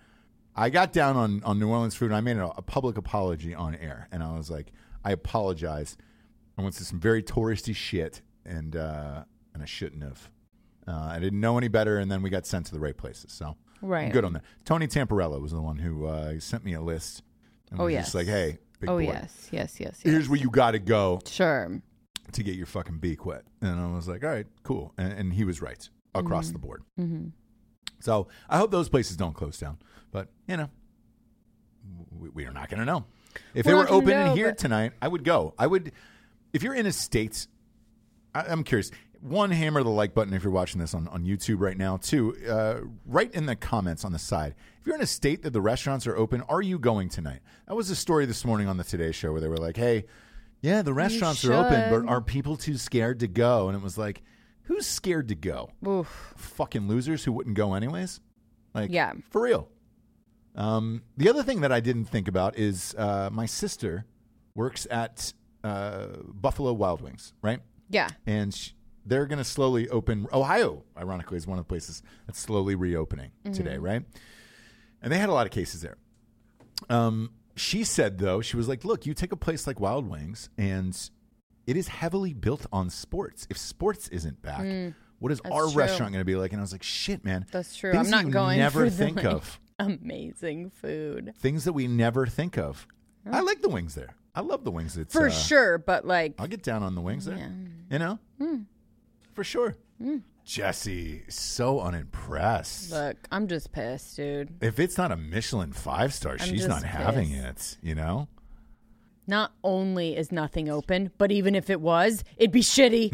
A: I got down on, on New Orleans food and I made a, a public apology on air. And I was like, I apologize. I went to some very touristy shit and uh, and I shouldn't have. Uh, I didn't know any better, and then we got sent to the right places. So
B: Right.
A: good on that. Tony Tamparello was the one who uh, sent me a list. And
B: Oh,
A: was
B: yes.
A: just like, hey, big
B: oh
A: boy,
B: yes, yes, yes, yes.
A: here's where you got to go
B: Sure.
A: to get your fucking beak wet. And I was like, all right, cool. And, and he was right across
B: Mm-hmm.
A: the board. So I hope those places don't close down. But, you know, we, we are not going to know. If
B: We're
A: they were open in here
B: but-
A: tonight, I would go. I would, if you're in a state, I, I'm curious. One, hammer the like button if you're watching this on, on YouTube right now. Two, uh, write in the comments on the side. If you're in a state that the restaurants are open, are you going tonight? That was a story this morning on the Today Show where they were like, hey, yeah, the restaurants are open,
B: should.
A: but are people too scared to go? And it was like, who's scared to go?
B: Oof.
A: Fucking losers who wouldn't go anyways? Like,
B: Yeah.
A: for real. Um, the other thing that I didn't think about is uh, my sister works at uh, Buffalo Wild Wings, right?
B: Yeah.
A: And sh- they're going to slowly open. Ohio, ironically, is one of the places that's slowly reopening today, right? And they had a lot of cases there. Um, she said, though, she was like, look, you take a place like Wild Wings, and it is heavily built on sports. If sports isn't back, what is our
B: Mm. true.
A: restaurant going to be like? And I was like, shit, man.
B: That's true. I'm not going
A: never think
B: like,
A: of. (laughs)
B: Amazing food.
A: Things that we never think of. I like the wings there. I love the wings. It's,
B: For
A: uh,
B: sure, but like
A: I'll get down on the wings there. You know?
B: Hmm.
A: For sure. Jesse, so unimpressed.
B: look, I'm just pissed, dude.
A: if it's not a Michelin five star, she's
B: just
A: not having it, you know?
B: Not only is nothing open, but even if it was, it'd be shitty.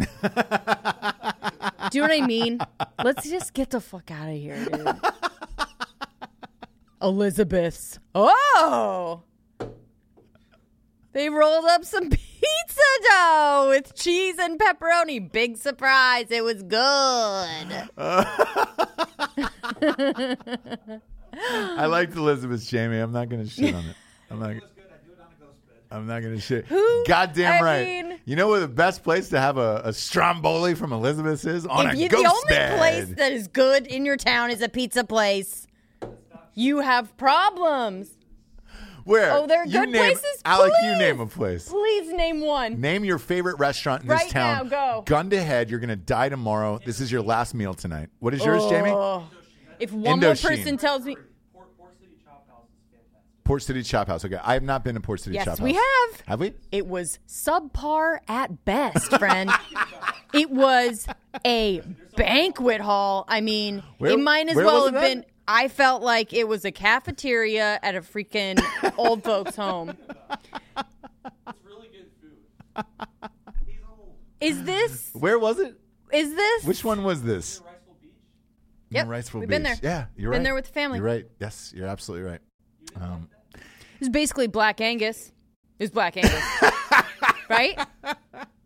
B: Do you know what I mean? Let's just get the fuck out of here, dude. Elizabeth's. Oh! They rolled up some (laughs) pizza dough with cheese and pepperoni. Big surprise. It was good. (laughs)
A: I liked Elizabeth's Jamie. I'm not going to shit on it. I'm not. (laughs) I'm not going to shit.
B: Who-
A: Goddamn
B: I
A: right.
B: mean-
A: you know where the best place to have a, a Stromboli from Elizabeth's is? On
B: if
A: a
B: you,
A: ghost
B: the only
A: bed.
B: place that is good in your town is a pizza place, you have problems.
A: Where?
B: Oh, there are
A: You
B: good
A: name-
B: places?
A: Alec, you
B: Please.
A: name a place.
B: Please name one.
A: Name your favorite restaurant in this
B: Right
A: town.
B: now, go.
A: Gun to head. You're going to die tomorrow. This is your last meal tonight. What is yours, Jamie?
B: If one more
A: Indochine.
B: person tells me,
C: Port, Port City Chop House is fantastic.
A: Port City Chop House. Okay, I have not been to Port City
B: Yes,
A: Chop
B: we have.
A: Have we?
B: it was subpar at best, friend. (laughs) it was a banquet hall. I mean,
A: Where-
B: it might as well have
A: it
B: been. I felt like it was a cafeteria at a freaking old folks' (laughs) home.
C: It's really good food. He's old.
B: Is this?
A: Where was it?
B: Is this?
A: Which one was this?
C: Wrightsville Beach.
B: Yep,
A: Wrightsville
B: we've been there.
A: Yeah, you're
B: Been
A: right.
B: there with the family.
A: You're right. Yes, you're absolutely right. Um,
B: It's basically Black Angus. It's Black Angus, (laughs) right? Do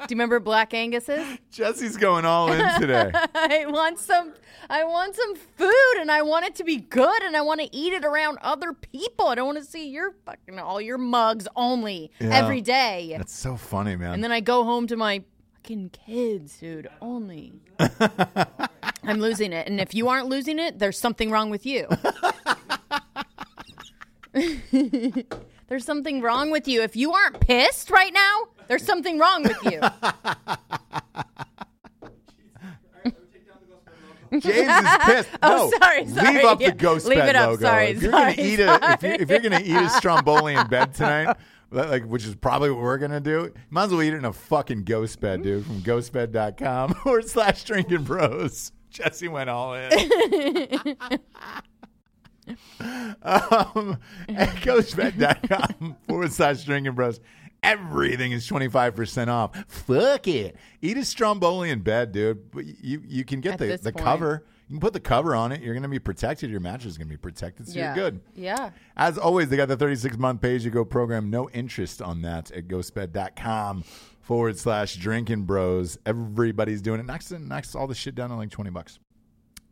B: you remember Black Angus is?
A: Jesse's going all in today. (laughs)
B: I want some. I want some food, and I want it to be good, and I want to eat it around other people. I don't want to see your fucking all your mugs only
A: Yeah.
B: every day.
A: That's so funny, man.
B: And then I go home to my fucking kids, dude. Only. (laughs) I'm losing it, and if you aren't losing it, there's something wrong with you. (laughs) there's something wrong with you. If you aren't pissed right now, there's something wrong with you.
A: James is pissed.
B: Oh,
A: no,
B: sorry, sorry.
A: Leave up the ghost
B: Leave
A: bed
B: it up.
A: logo.
B: Sorry,
A: if you're
B: sorry,
A: gonna eat a, if you're, if you're gonna eat a (laughs) stromboli in bed tonight, like which is probably what we're gonna do, might as well eat it in a fucking ghost bed, dude. From ghostbed.com (laughs) or slash drinking bros. Jesse went all in. Um, at ghostbed.com (laughs) forward slash drinking bros. Everything is 25% off. Fuck it. Eat a Stromboli in bed, dude. But you, you can get
B: At
A: the, the
B: point.
A: cover. You can put the cover on it. You're going to be protected. Your mattress is going to be protected, so
B: yeah.
A: you're good.
B: Yeah.
A: As always, they got the 36 month pay as you go program. No interest on that at ghostbed.com forward slash drinking bros. Everybody's doing it. Knocks, knocks all the shit down to like 20 bucks.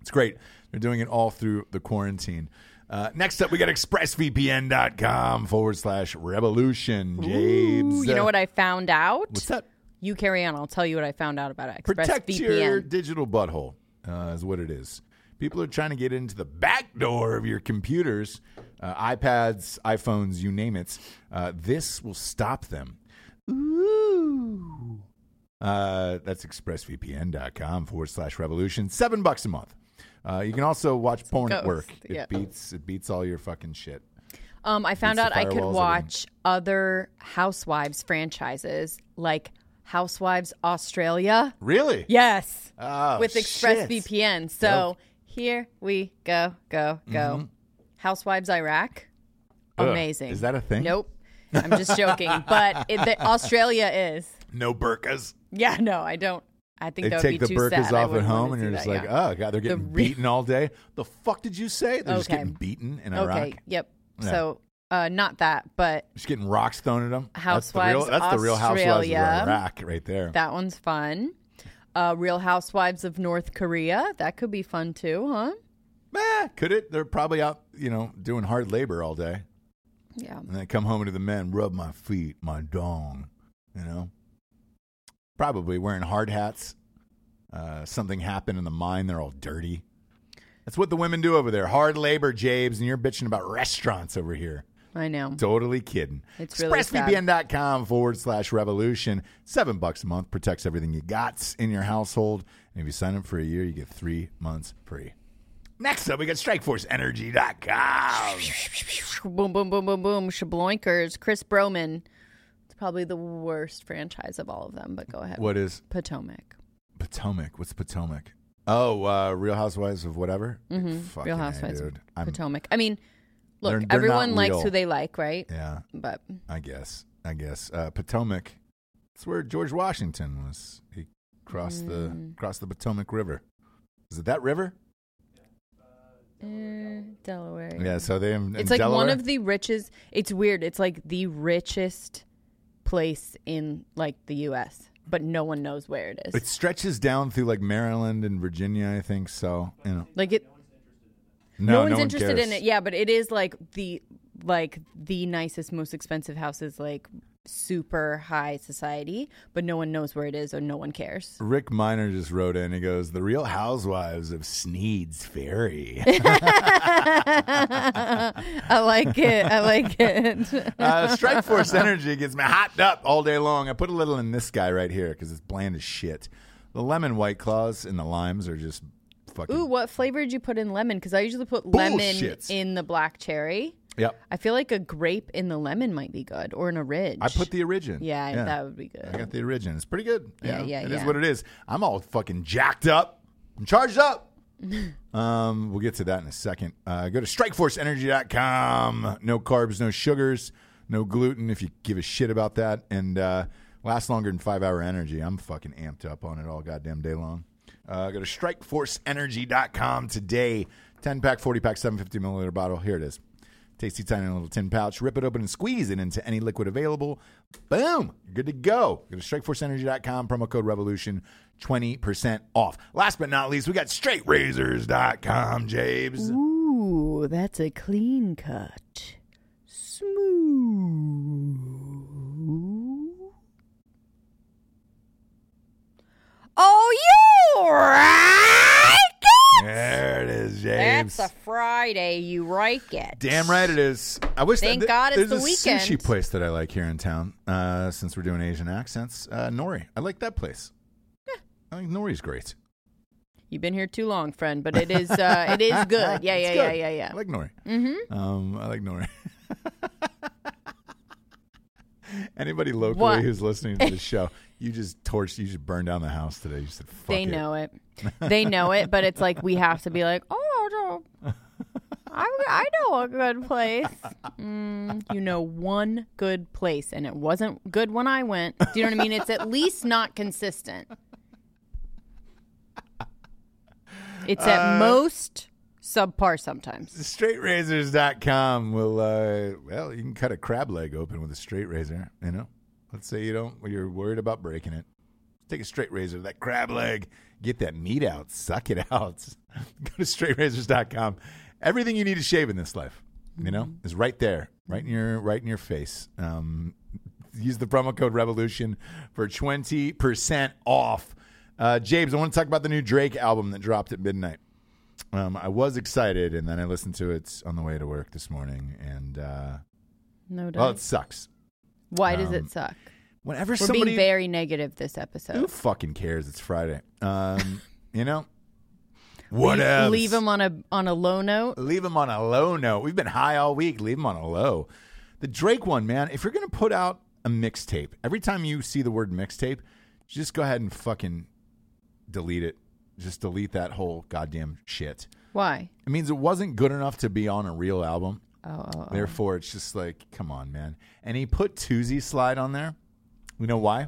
A: It's great. They're doing it all through the quarantine. Uh, next up, we got expressvpn.com forward slash revolution. James.
B: Ooh, you know what I found out?
A: What's that?
B: You carry on. I'll tell you what I found out about ExpressVPN.
A: Protect your digital butthole, uh, is what it is. People are trying to get into the back door of your computers, uh, iPads, iPhones, you name it. Uh, this will stop them. Ooh. Uh, that's expressvpn.com forward slash revolution. Seven bucks a month. Uh, you can also watch porn at work. It
B: yeah.
A: beats it beats all your fucking shit.
B: Um, I found out I could watch other Housewives franchises like Housewives Australia.
A: Really?
B: Yes,
A: Oh,
B: with. ExpressVPN. So here we go, go, go.
A: Mm-hmm.
B: Housewives Iraq.
A: Ugh.
B: Amazing.
A: Is that a thing?
B: Nope. I'm just joking, but it, the, (laughs) Australia is.
A: No burkas.
B: Yeah, no, I don't. I think
A: They
B: that would
A: take
B: be
A: the
B: too
A: burkas
B: sad.
A: Off at home, and you're just
B: that,
A: like,
B: yeah.
A: oh god, they're getting
B: re-
A: beaten all day. The fuck did you say? They're just getting beaten in
B: Okay,
A: Iraq.
B: yep.
A: Yeah.
B: So, uh, not that, but
A: Just getting rocks thrown at them.
B: Housewives
A: That's the real, that's the real housewives of Iraq right there.
B: that one's fun. Uh, Real Housewives of North Korea. That could be fun too, huh?
A: Eh, could it? They're probably out, you know, doing hard labor all day.
B: Yeah.
A: And they come home to the men, rub my feet, my dong, you know? Probably wearing hard hats. Uh, something happened in the mine, they're all dirty. That's what the women do over there. Hard labor, Jabes, and you're bitching about restaurants over here.
B: I know.
A: Totally kidding.
B: It's really.
A: ExpressVPN.com forward slash revolution. Seven bucks a month protects everything you got in your household. And if you sign up for a year, you get three months free. Next up, we got StrikeForceEnergy.com.
B: Boom, boom, boom, boom, boom. Shabloinkers. Chris Broman. Probably the worst franchise of all of them, but go ahead.
A: What is
B: Potomac.
A: Potomac? What's Potomac? Oh, uh, Real Housewives of whatever?
B: Mm-hmm. Real Housewives
A: dude. I'm-
B: Potomac. I mean, look,
A: They're- they're
B: everyone likes
A: real.
B: who they like, right?
A: Yeah,
B: But
A: I guess. I guess. Uh, Potomac. That's where George Washington was. He crossed the
B: Mm.
A: crossed the Potomac River. Is it that river?
B: eh, Delaware.
A: Yeah. So they in, in
B: It's like one of the richest. It's weird. It's like the richest place in like the U.S., but no one knows where it is.
A: It stretches down through like Maryland and Virginia, I think. So you know,
B: like it.
A: no,
B: No, one's
A: one
B: interested
A: cares.
B: in it. Yeah, but it is like the like the nicest, most expensive houses, like super high society, but no one knows where it is or no one cares.
A: Rick Miner just wrote in. He goes, "The Real Housewives of Snead's Ferry." (laughs) (laughs)
B: I like it. I like it.
A: uh, Strike Force Energy gets me hopped up all day long. I put a little in this guy right here because it's bland as shit. The lemon white claws and the limes are just fucking.
B: Ooh, what flavor did you put in lemon? Because I usually put lemon
A: Bullshit.
B: in the black cherry.
A: Yep.
B: I feel like a grape in the lemon might be good, or an orange.
A: I put the origin.
B: Yeah, that would be good.
A: I got the origin. It's pretty good. you
B: Yeah, yeah,
A: It is
B: yeah.
A: what it is. I'm all fucking jacked up. I'm charged up. (laughs) um, we'll get to that in a second. Uh, go to strikeforceenergy.com. No carbs, no sugars, no gluten if you give a shit about that. And uh, lasts longer than five hour energy. I'm fucking amped up on it all goddamn day long. Uh, go to strikeforceenergy.com today. 10 pack, 40 pack, 750 milliliter bottle. Here it is. Tasty tiny little tin pouch. Rip it open and squeeze it into any liquid available. Boom. You're good to go. Go to strikeforceenergy.com. Promo code revolution. 20% off. Last but not least, we got straightrazors.com, Jabes.
B: Ooh, that's a clean cut. Smooth. Oh, you right it?
A: There it is, James.
B: That's a Friday. You like it.
A: Damn right it is. I wish
B: Thank
A: that,
B: God it's
A: there's
B: the
A: a
B: weekend.
A: sushi place that I like here in town. Uh, since we're doing Asian accents, uh, Nori. I like that place. Yeah. I think Nori's great.
B: You've been here too long, friend, but it is uh, it is good. (laughs) Yeah,
A: It's
B: yeah, yeah, yeah, yeah.
A: I like Nori. Mm-hmm. Um, I like Nori. (laughs) Anybody locally
B: What?
A: who's listening to the show, you just torched, you just burned down the house today. You said, "Fuck
B: they
A: it."
B: know it. (laughs) They know it, but it's like we have to be like, oh, no. (laughs) I, I know a good place. Mm, you know one good place, and it wasn't good when I went. Do you know what I mean? It's at least not consistent. It's
A: Uh,
B: at most subpar sometimes.
A: straightrazors.com will uh well you can cut a crab leg open with a straight razor you know let's say you don't you're worried about breaking it take a straight razor that crab leg. Get that meat out. Suck it out. (laughs) Go to straightrazors.com everything you need to shave in this life you know is right there right in your right in your face. Um use the promo code revolution for 20% off. Uh james i want to talk about the new drake album that dropped at midnight. Um, I was excited, and then I listened to it on the way to work this morning, and uh,
B: No doubt.
A: well, it sucks.
B: Why does
A: um,
B: it suck?
A: Whenever
B: We're
A: somebody
B: being very negative this episode.
A: who fucking cares? It's Friday. Um, (laughs) you know,
B: Leave-
A: whatever.
B: Leave them on a on a low note.
A: Leave them on a low note. We've been high all week. Leave them on a low. The Drake one, man. If you're gonna put out a mixtape, every time you see the word mixtape, just go ahead and fucking delete it. Just delete that whole goddamn shit.
B: Why?
A: It means it wasn't good enough to be on a real album.
B: Oh, oh, oh.
A: Therefore, it's just like, come on, man. And he put Toosie Slide on there. You know why?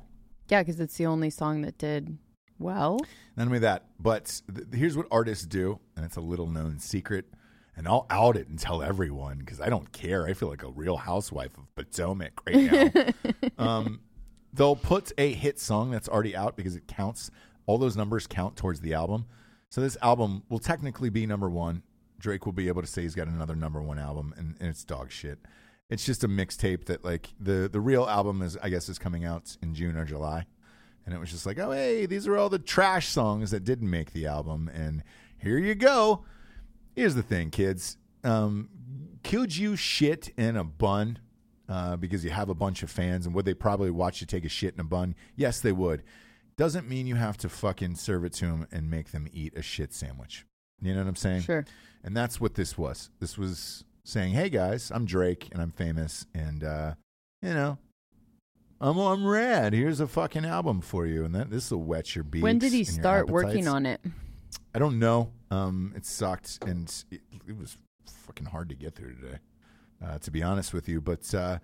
B: yeah, because it's the only song that did well.
A: Not only that, but th- here's what artists do, and it's a little known secret. And I'll out it and tell everyone because I don't care. I feel like a real housewife of Potomac right now. (laughs) um, they'll put a hit song that's already out because it counts. All those numbers count towards the album. So this album will technically be number one. Drake will be able to say he's got another number one album, and, and it's dog shit. It's just a mixtape that like the the real album is I guess is coming out in June or July, and it was just like oh hey these are all the trash songs that didn't make the album, and here you go. Here's the thing, kids. Um, could you shit in a bun uh, because you have a bunch of fans, and would they probably watch you take a shit in a bun? Yes, they would. Doesn't mean you have to fucking serve it to them and make them eat a shit sandwich. You know what I'm saying?
B: Sure.
A: And that's what this was. This was saying, "Hey guys, I'm Drake and I'm famous, and uh, you know, I'm I'm rad. Here's a fucking album for you, and that this will wet your beaks."
B: When did he start working on it?
A: I don't know. Um, it sucked, and it, it was fucking hard to get through today. Uh, to be honest with you, but uh,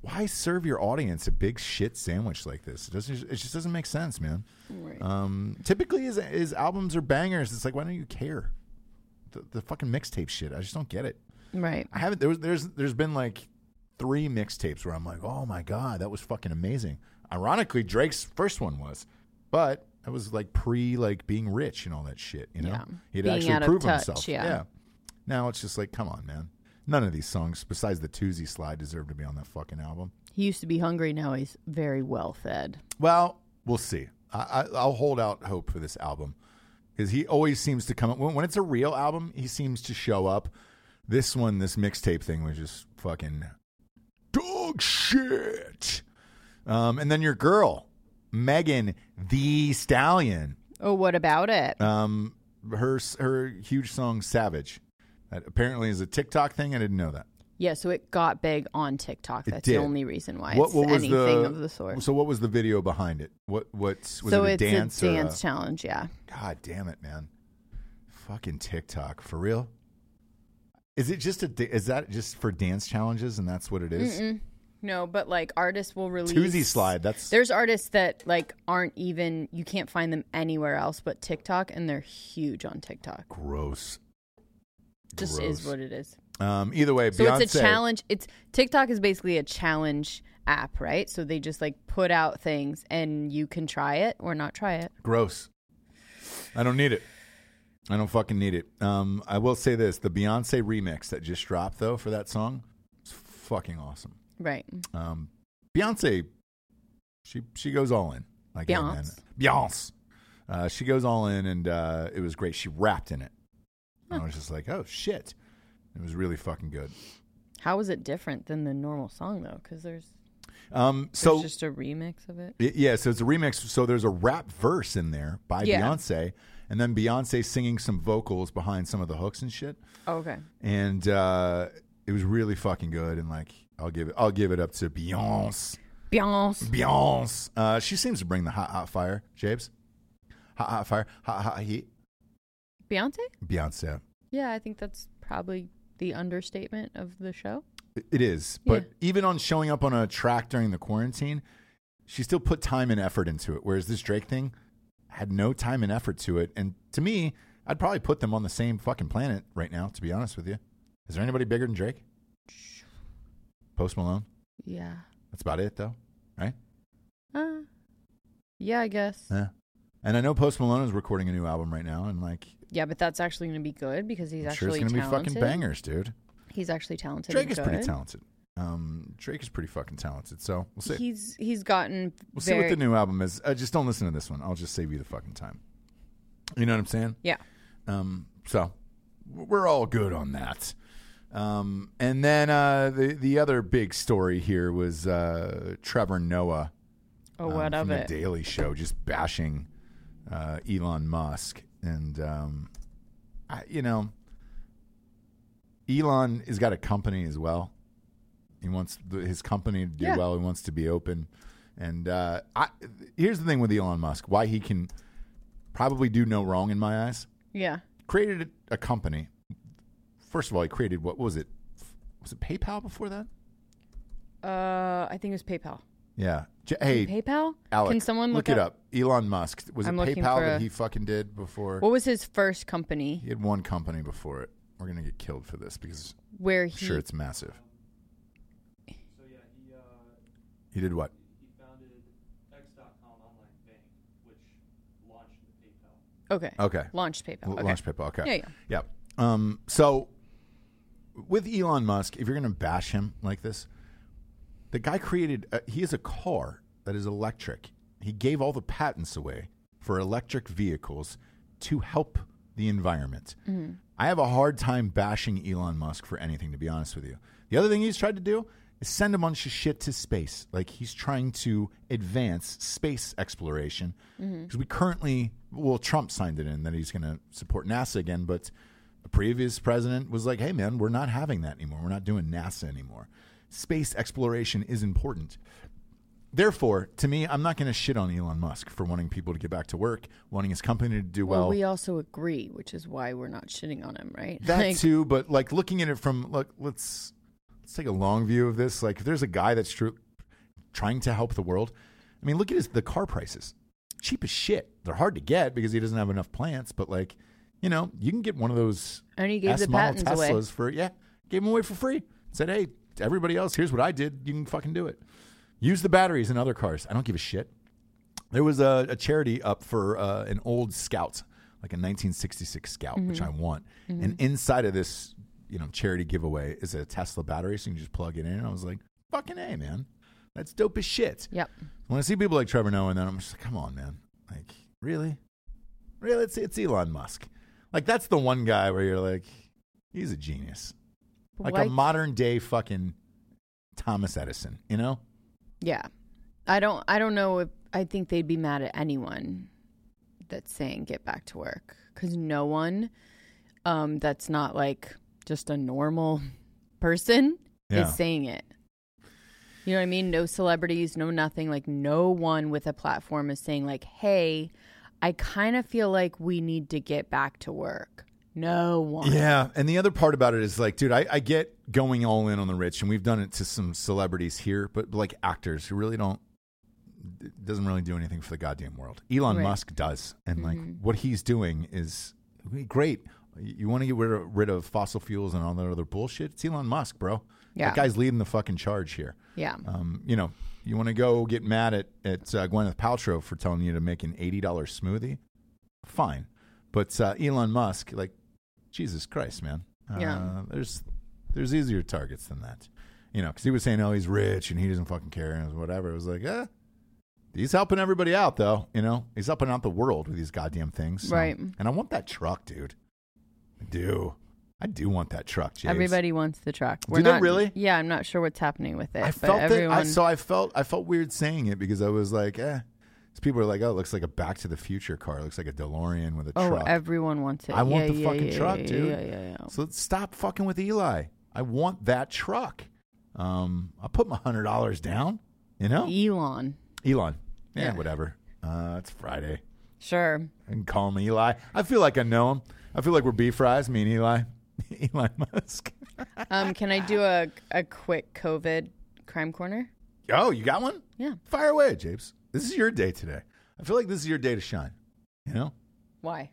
A: why serve your audience a big shit sandwich like this? It doesn't. It just doesn't make sense, man. Um, typically, his, his albums are bangers. It's like, why don't you care? The, the fucking mixtape shit. I just don't get it.
B: Right.
A: I haven't. There was, there's there's been like three mixtapes where I'm like, oh my god, that was fucking amazing. Ironically, Drake's first one was, but that was like pre like being rich and all that shit. You know,
B: Yeah.
A: he'd
B: Being
A: actually prove
B: touch,
A: himself.
B: yeah.
A: Now it's just like, come on, man. None of these songs, besides the Toosie slide, deserve to be on that fucking album.
B: He used to be hungry. Now he's very well fed.
A: Well, we'll see. I, I, I'll hold out hope for this album because he always seems to come up when, when it's a real album. He seems to show up. This one, this mixtape thing, was just fucking dog shit. Um, and then your girl, Megan Thee Stallion,
B: Oh, what about it?
A: um, her her huge song "Savage." That apparently is a TikTok thing. I didn't know that.
B: yeah, so it got big on TikTok.
A: It
B: That's
A: did.
B: the only reason why
A: What,
B: it's
A: what was
B: anything
A: the
B: of the sort.
A: So what was the video behind it? What what's was
B: so
A: it a
B: it's
A: dance
B: a
A: or
B: dance challenge. Yeah.
A: God damn it, man! Fucking TikTok for real. Is it just a? Is that just for dance challenges, and that's what it is?
B: Mm-mm. No, but like artists will release
A: Toosie slide. That's
B: There's artists that like aren't even you can't find them anywhere else but TikTok, and they're huge on TikTok.
A: gross.
B: Just
A: Gross.
B: is what it is.
A: Um, either way,
B: So
A: Beyonce.
B: it's a challenge. It's TikTok is basically a challenge app, right? So they just like put out things, and you can try it or not try it.
A: Gross. I don't need it. I don't fucking need it. Um, I will say this: the Beyonce remix that just dropped though for that song, is fucking awesome.
B: Right.
A: Um, Beyonce, she she goes all in. Like.
B: Beyonce.
A: Beyonce. Uh, she goes all in, and uh, it was great. She rapped in it. I was just like, oh shit, it was really fucking good.
B: How is it different than the normal song though? Because there's
A: Um,
B: there's
A: so
B: just a remix of it.
A: Y- Yeah, so it's a remix. So there's a rap verse in there by
B: Yeah.
A: Beyonce, and then Beyonce singing some vocals behind some of the hooks and shit.
B: Oh, okay.
A: And uh, it was really fucking good. And like, I'll give it, I'll give it up to Beyonce.
B: Beyonce.
A: Beyonce. Uh, she seems to bring the hot, hot fire. Jabes, hot, hot fire, hot, hot heat.
B: Beyonce?
A: Beyonce.
B: Yeah, I think that's probably the understatement of the show.
A: It- It is, but
B: Yeah.
A: even on showing up on a track during the quarantine, she still put time and effort into it. Whereas this Drake thing had no time and effort to it. And to me, I'd probably put them on the same fucking planet right now. To be honest with you, is there anybody bigger than Drake? Post Malone.
B: Yeah.
A: That's about it, though, right?
B: Uh, yeah, I guess.
A: Yeah. And I know Post Malone is recording a new album right now, and like,
B: Yeah, but that's actually going to be good because he's
A: I'm sure
B: actually
A: it's gonna
B: talented.
A: be fucking bangers, dude.
B: He's actually talented.
A: Drake is pretty talented. Um, Drake is pretty fucking talented. So we'll see.
B: He's he's gotten
A: We'll see
B: very
A: what the new album is. Uh, just don't listen to this one. I'll just save you the fucking time. You know what I'm saying?
B: yeah.
A: Um, so we're all good on that. Um, and then uh, the the other big story here was uh, Trevor Noah
B: Oh, what
A: um,
B: of
A: from
B: it?
A: The Daily Show, just bashing uh, Elon Musk, and um, I, you know, Elon has got a company as well. He wants the, his company to do
B: Yeah.
A: well. He wants to be open, and uh, I, here's the thing with Elon Musk: why he can probably do no wrong in my eyes.
B: Yeah.
A: Created a, company. First of all, he created what was it? Was it PayPal before that?
B: Uh, I think it was PayPal.
A: Yeah. J- hey,
B: PayPal?
A: Alec,
B: Can someone
A: look,
B: look,
A: it up? Elon Musk. Was
B: I'm
A: it PayPal that
B: a-
A: he fucking did before?
B: What was his first company
A: he had one company before it. We're gonna get killed for this because
B: where
A: I'm sure it's massive.
C: So yeah, he uh,
A: He did what?
C: he founded X.com online bank, which launched PayPal.
B: Okay.
A: Okay.
B: Launched PayPal.
A: L-
B: Okay.
A: Launch PayPal. Okay.
B: Yeah, yeah.
A: Yeah. Um, so with Elon Musk, if you're going to bash him like this, the guy created, uh, he has a car that is electric. He gave all the patents away for electric vehicles to help the environment. I have a hard time bashing Elon Musk for anything, to be honest with you. The other thing he's tried to do is send a bunch of shit to space. Like he's trying to advance space exploration mm-hmm. because we currently, well, Trump signed it in that he's going to support NASA again, but the previous president was like, hey, man, we're not having that anymore. We're not doing NASA anymore. Space exploration is important. Therefore, to me, I'm not going to shit on Elon Musk for wanting people to get back to work, wanting his company to do
B: Well,
A: well.
B: we also agree, which is why we're not shitting on him, right?
A: that
B: Like,
A: too, but like looking at it from look, let's let's take a long view of this. Like, if there's a guy that's true, trying to help the world, I mean, look at his the car prices, cheap as shit. They're hard to get because he doesn't have enough plants, but like, you know, you can get one of those
B: he gave
A: S
B: the
A: model
B: patents away.
A: Teslas for yeah, gave them away for free. Said, hey, to everybody else, here's what I did. You can fucking do it. Use the batteries in other cars. I don't give a shit. There was a, a charity up for uh, an old Scout, like a 1966 Scout, which
B: Mm-hmm.
A: I want. And inside of this, you know, charity giveaway is a Tesla battery, so you can just plug it in. And I was like, fucking a, man, that's dope as shit.
B: Yep.
A: When I see people like Trevor Noah, and then I'm just like, come on, man, like really, really, it's it's Elon Musk. Like that's the one guy where you're like, he's a genius, like
B: Why-
A: a modern day fucking Thomas Edison, you know?
B: Yeah. I don't I don't know if I think they'd be mad at anyone that's saying get back to work cuz no one um that's not like just a normal person
A: Yeah.
B: is saying it. You know what I mean? No celebrities, no nothing, like no one with a platform is saying like, "Hey, I kind of feel like we need to get back to work." No one.
A: Yeah, and the other part about it is like, dude, I, I get going all in on the rich, and we've done it to some celebrities here, but like actors who really don't doesn't really do anything for the goddamn world. Elon
B: Right.
A: Musk does, and like mm-hmm. what he's doing is great. You want to get rid of, rid of fossil fuels and all that other bullshit? It's Elon Musk, bro.
B: Yeah.
A: That guy's leading the fucking charge here.
B: Yeah.
A: Um, you know, you want to go get mad at at uh, Gwyneth Paltrow for telling you to make an eighty dollars smoothie? Fine, but uh, Elon Musk, like, Jesus Christ, man. Uh,
B: Yeah.
A: There's there's easier targets than that. You know, because he was saying, oh, he's rich and he doesn't fucking care and whatever. It was like, eh. He's helping everybody out, though. You know, he's helping out the world with these goddamn things. so-
B: Right.
A: And I want that truck, dude. I do. I do want that truck, James.
B: Everybody wants the truck.
A: Do they really?
B: Yeah, I'm not sure what's happening with it.
A: I
B: but
A: felt
B: everyone,
A: that. I, so I felt I felt weird saying it because I was like, eh. people are like, oh, it looks like a Back to the Future car. It looks like a DeLorean with a
B: Oh,
A: truck.
B: Oh, everyone wants it.
A: I want the
B: yeah,
A: fucking
B: yeah,
A: truck,
B: yeah,
A: dude.
B: Yeah, yeah, yeah.
A: So let's stop fucking with Eli. I want that truck. Um, I'll put my hundred dollars down. You know,
B: Elon.
A: Elon. Yeah,
B: Yeah.
A: whatever. Uh, it's Friday.
B: Sure.
A: And call him Eli. I feel like I know him. I feel like we're beef fries. Me and Eli. (laughs) Elon Musk. (laughs)
B: Um, can I do a a quick COVID crime corner?
A: Oh, you got one?
B: Yeah.
A: Fire away, Japes. This is your day today. I feel like this is your day to shine. You know,
B: Why?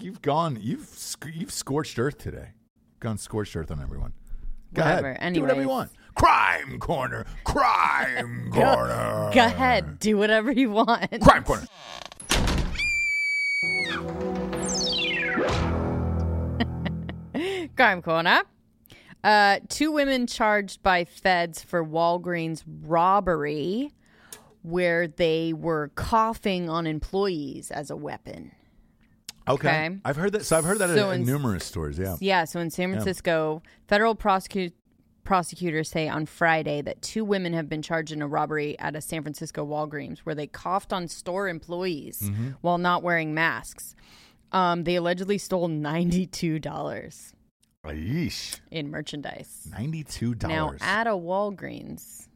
A: you've gone, you've sc- you've scorched earth today. Gone scorched earth on everyone. Go
B: Whatever.
A: ahead. Do whatever you want. Crime corner. Crime (laughs) corner.
B: Go ahead. Do whatever you want.
A: Crime corner.
B: Crime corner. Uh, two women charged by feds for Walgreens robbery, where they were coughing on employees as a weapon.
A: Okay.
B: Okay.
A: I've heard that. So I've heard that
B: So
A: in,
B: in-
A: numerous stores. Yeah.
B: Yeah, so in San Francisco, federal prosecu- prosecutors say on Friday that two women have been charged in a robbery at a San Francisco Walgreens where they coughed on store employees
A: Mm-hmm.
B: while not wearing masks. Um, they allegedly stole $92
A: Yeesh.
B: in merchandise.
A: $92.
B: Now, at a Walgreens,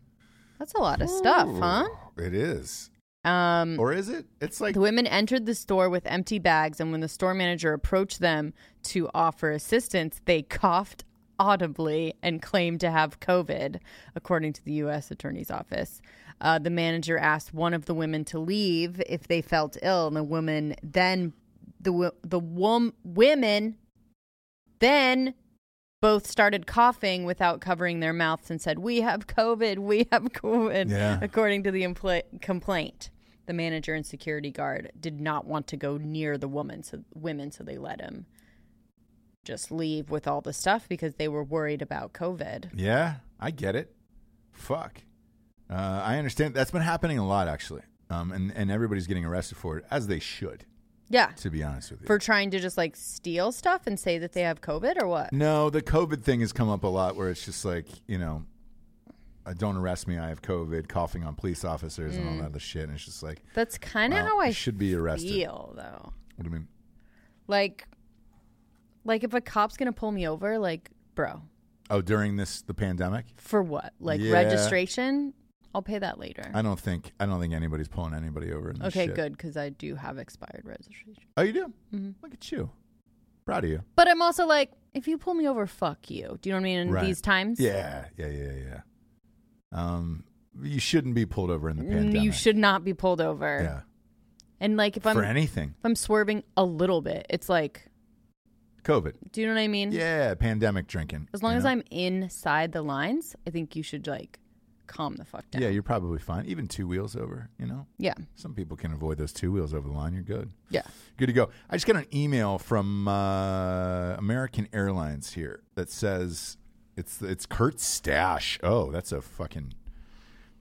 B: that's a lot of stuff, huh?
A: It is.
B: Um,
A: Or is it? It's like
B: The women entered the store with empty bags, and when the store manager approached them to offer assistance, they coughed audibly and claimed to have COVID, according to the U.S. Attorney's Office. Uh, the manager asked one of the women to leave if they felt ill, and the woman then the wo- the wom- women then both started coughing without covering their mouths and said, "We have COVID. We have COVID."
A: Yeah.
B: According to the impl- complaint, the manager and security guard did not want to go near the woman, so women, so they let him just leave with all the stuff because they were worried about COVID.
A: Yeah, I get it. Fuck. Uh, I understand. That's been happening a lot, actually. Um, and, and everybody's getting arrested for it, as they should,
B: Yeah.
A: to be honest with you.
B: For trying to just like steal stuff and say that they have COVID or what?
A: no, the COVID thing has come up a lot where it's just like, you know, uh, don't arrest me, I have COVID, coughing on police officers and all that other shit. And it's just like,
B: That's kind of
A: Well,
B: how I
A: should be arrested.
B: feel, though.
A: what do you mean?
B: Like, like if a cop's gonna pull me over, like, bro,
A: Oh, during this, the pandemic?
B: for what? Like
A: Yeah.
B: registration? I'll pay that later.
A: I don't think, I don't think anybody's pulling anybody over in this
B: Okay,
A: shit.
B: good because I do have expired registration.
A: Oh, you do?
B: Mm-hmm.
A: Look at you. Proud of you.
B: But I'm also like, if you pull me over, fuck you. Do you know what I mean? In
A: Right.
B: these times,
A: Yeah, yeah, yeah, yeah. Um, you shouldn't be pulled over in the
B: Mm,
A: pandemic.
B: you should not be pulled over.
A: Yeah,
B: And like, if I'm
A: for anything.
B: if I'm swerving a little bit, it's like,
A: COVID.
B: do you know what I mean?
A: Yeah, pandemic drinking.
B: As long
A: you
B: as
A: know?
B: I'm inside the lines, I think you should like calm the fuck down.
A: Yeah, you're probably fine. Even two wheels over, you know?
B: Yeah.
A: Some people can avoid those two wheels over the line. You're good.
B: Yeah.
A: Good to go. I just got an email from uh, American Airlines here that says it's it's Kurt Stache. Oh, that's a fucking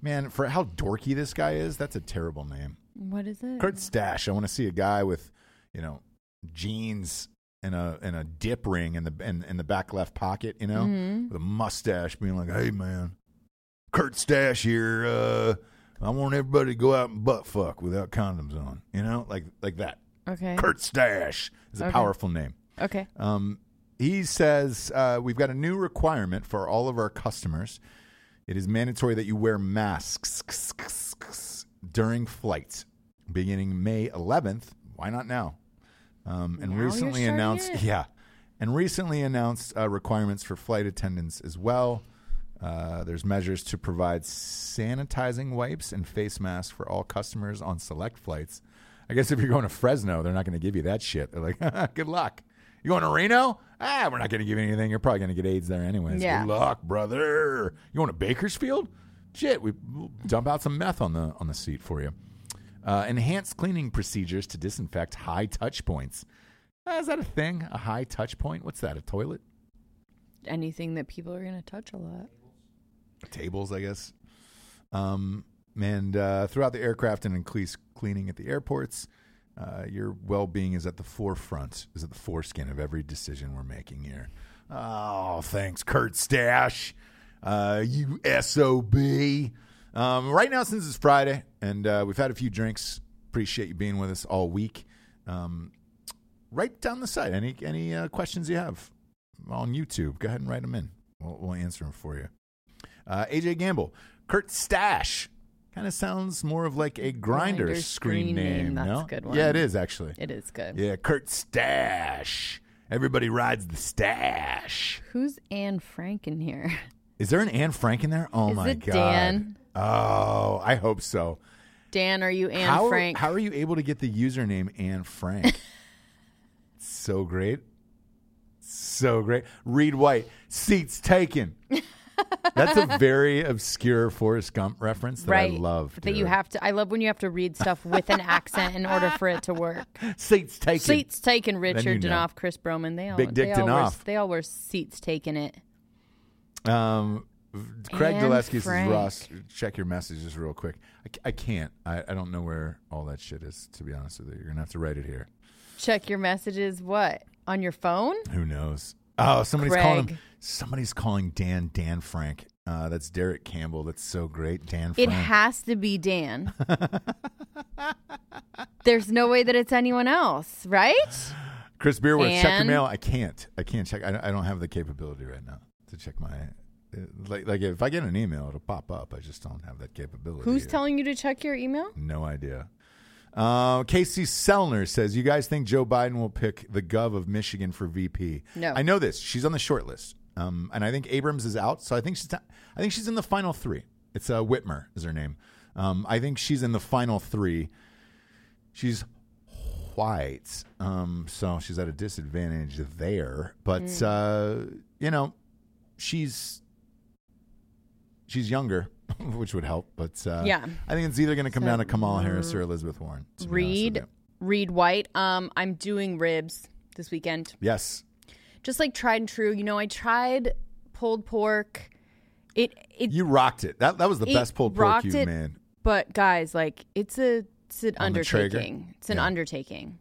A: man for how dorky this guy is. That's a terrible name.
B: What is it?
A: Kurt Stache. I want to see a guy with, you know, jeans and a and a dip ring in the in, in the back left pocket, you know,
B: Mm-hmm.
A: with a mustache, being like, "Hey, man, Kurt Stache here. Uh, I want everybody to go out and butt fuck without condoms on, you know, like like that."
B: Okay.
A: Kurt Stache is a
B: Okay.
A: powerful name.
B: Okay.
A: Um, he says uh, we've got a new requirement for all of our customers. It is mandatory that you wear masks during flights beginning May 11th. Why not now? Um, and
B: Now
A: recently announced, yeah, and recently announced uh, requirements for flight attendants as well. Uh, there's measures to provide sanitizing wipes and face masks for all customers on select flights. I guess if you're going to Fresno, they're not going to give you that shit. They're like, (laughs) good luck. You going to Reno? Ah, we're not going to give you anything. You're probably going to get AIDS there anyways.
B: Yeah.
A: Good luck, brother. You going to Bakersfield? Shit, we we'll dump out some meth on the on the seat for you. Uh, enhanced cleaning procedures to disinfect high touch points. Uh, is that a thing? A high touch point? What's that? A toilet?
B: Anything that people are gonna touch a lot.
A: Tables, I guess. Um, and uh, throughout the aircraft and increased cleaning at the airports, uh, your well-being is at the forefront, is at the foreskin of every decision we're making here. Oh, thanks, Kurt Stache. Uh, you sob. Um, right now, since it's Friday and uh, we've had a few drinks, appreciate you being with us all week. Um, write down the site any any uh, questions you have on YouTube. Go ahead and write them in. We'll, we'll answer them for you. Uh, AJ Gamble, Kurt Stache. Kind of sounds more of like a Grindr,
B: Grindr
A: screen,
B: screen
A: name.
B: name. That's
A: no?
B: a good one.
A: Yeah, it is actually.
B: It is good.
A: Yeah, Kurt Stache. Everybody rides the stash.
B: Who's Anne Frank in here?
A: Is there an Anne Frank in there? Oh
B: Is
A: my
B: it
A: god.
B: Dan?
A: Oh, I hope so.
B: Dan, are you Anne
A: how,
B: Frank?
A: How are you able to get the username Anne Frank? (laughs) so great. So great. Reed White, seats taken. (laughs) That's a very obscure Forrest Gump reference that
B: right.
A: I love.
B: that you have to. I love when you have to read stuff with an accent in order for it to work. (laughs)
A: seats taken.
B: Seats taken. Richard
A: you know.
B: Danoff, Chris Broman. They all
A: Big Dick
B: they all, wear,
A: Danoff.
B: they all wear seats taken. It.
A: Um, Craig Dulesky says. Ross, check your messages real quick. I can't. I, I don't know where all that shit is, to be honest with you. You're going to have to write it here.
B: Check your messages. What on your phone?
A: Who knows? Oh, somebody's calling him. Somebody's calling Dan Dan Frank. Uh, that's Derek Campbell. That's so great, Dan.
B: It has to be Dan. There's no way that it's anyone else, right?
A: Chris Beerworth, check your mail. I can't. I can't check. I, I don't have the capability right now to check my. uh, Like, like if I get an email, it'll pop up. I just don't have that capability.
B: Who's
A: yet.
B: telling you to check your email?
A: No idea. Uh, Casey Sellner says, "You guys think Joe Biden will pick the gov of Michigan for VP?"
B: No.
A: I know this. She's on the short list, um, and I think Abrams is out. So I think she's. I think she's in the final three. It's uh, Whitmer is her name. Um, I think she's in the final three. She's white, um, so she's at a disadvantage there. But
B: Mm.
A: uh, you know, she's she's younger, (laughs) which would help. But uh,
B: Yeah.
A: I think it's either going to come
B: So,
A: down to Kamala Harris or Elizabeth Warren. to be honest with
B: Reed. Reed White. Um, I'm doing ribs this weekend.
A: Yes.
B: Just like tried and true. You know, I tried pulled pork. It it
A: You rocked it. That that was the best pulled pork you've
B: it.
A: made.
B: but guys, like it's a it's an
A: On
B: undertaking. It's an
A: Yeah.
B: undertaking.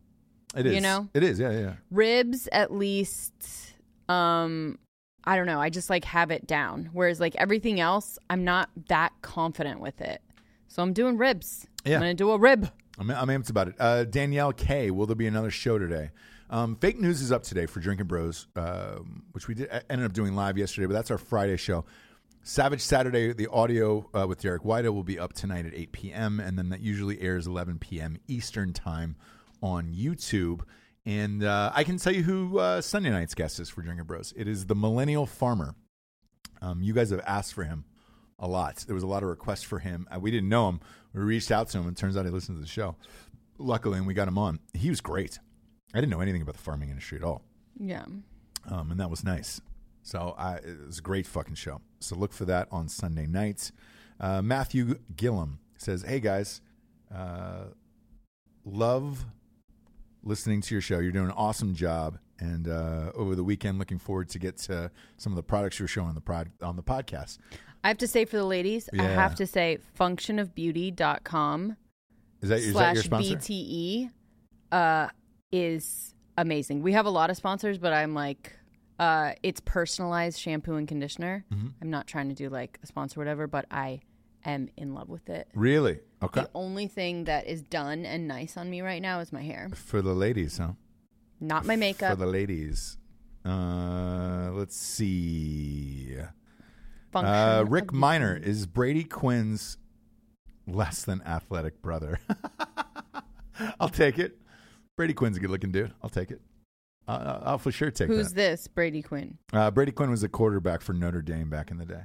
A: It is.
B: You know?
A: It is. Yeah, yeah.
B: Ribs at least um I don't know, I just like have it down. Whereas like everything else, I'm not that confident with it. So I'm doing ribs.
A: Yeah.
B: I'm gonna do a rib.
A: I'm, I'm amped about it. Uh, Danielle K. Will there be another show today? Um, Fake news is up today for Drinking Bros, um, which we did, ended up doing live yesterday, but that's our Friday show. Savage Saturday, the audio uh, with Derek White will be up tonight at 8 p.m., and then that usually airs 11 p.m. Eastern Time on YouTube. And uh, I can tell you who uh, Sunday night's guest is for Drinking Bros. It is the Millennial Farmer. Um, you guys have asked for him a lot. There was a lot of requests for him. Uh, we didn't know him. We reached out to him, and turns out he listened to the show. Luckily, and we got him on. He was great. I didn't know anything about the farming industry at all,
B: Yeah.
A: um, and that was nice. So I, it was a great fucking show. So look for that on Sunday nights. Uh, Matthew Gillum says, "Hey guys, uh, love listening to your show. You're doing an awesome job." And uh, over the weekend, looking forward to get to some of the products you're showing on the prod, on the podcast.
B: I have to say for the ladies, I have to say functionofbeauty.com
A: Is that, is that
B: slash
A: your sponsor?
B: BTE uh, is amazing. We have a lot of sponsors, but I'm like, uh, it's personalized shampoo and conditioner.
A: Mm-hmm.
B: I'm not trying to do like a sponsor or whatever, but I am in love with it.
A: Really? Okay.
B: The only thing that is done and nice on me right now is my hair,
A: For the ladies, huh?
B: not my makeup.
A: For the ladies. Uh, let's see.
B: Function
A: Uh, Rick. Miner is Brady Quinn's less than athletic brother. (laughs) I'll take it. Brady Quinn's a good looking dude. I'll take it. Uh, I'll for sure take
B: Who's
A: that.
B: this? Brady Quinn.
A: Uh, Brady Quinn was a quarterback for Notre Dame back in the day.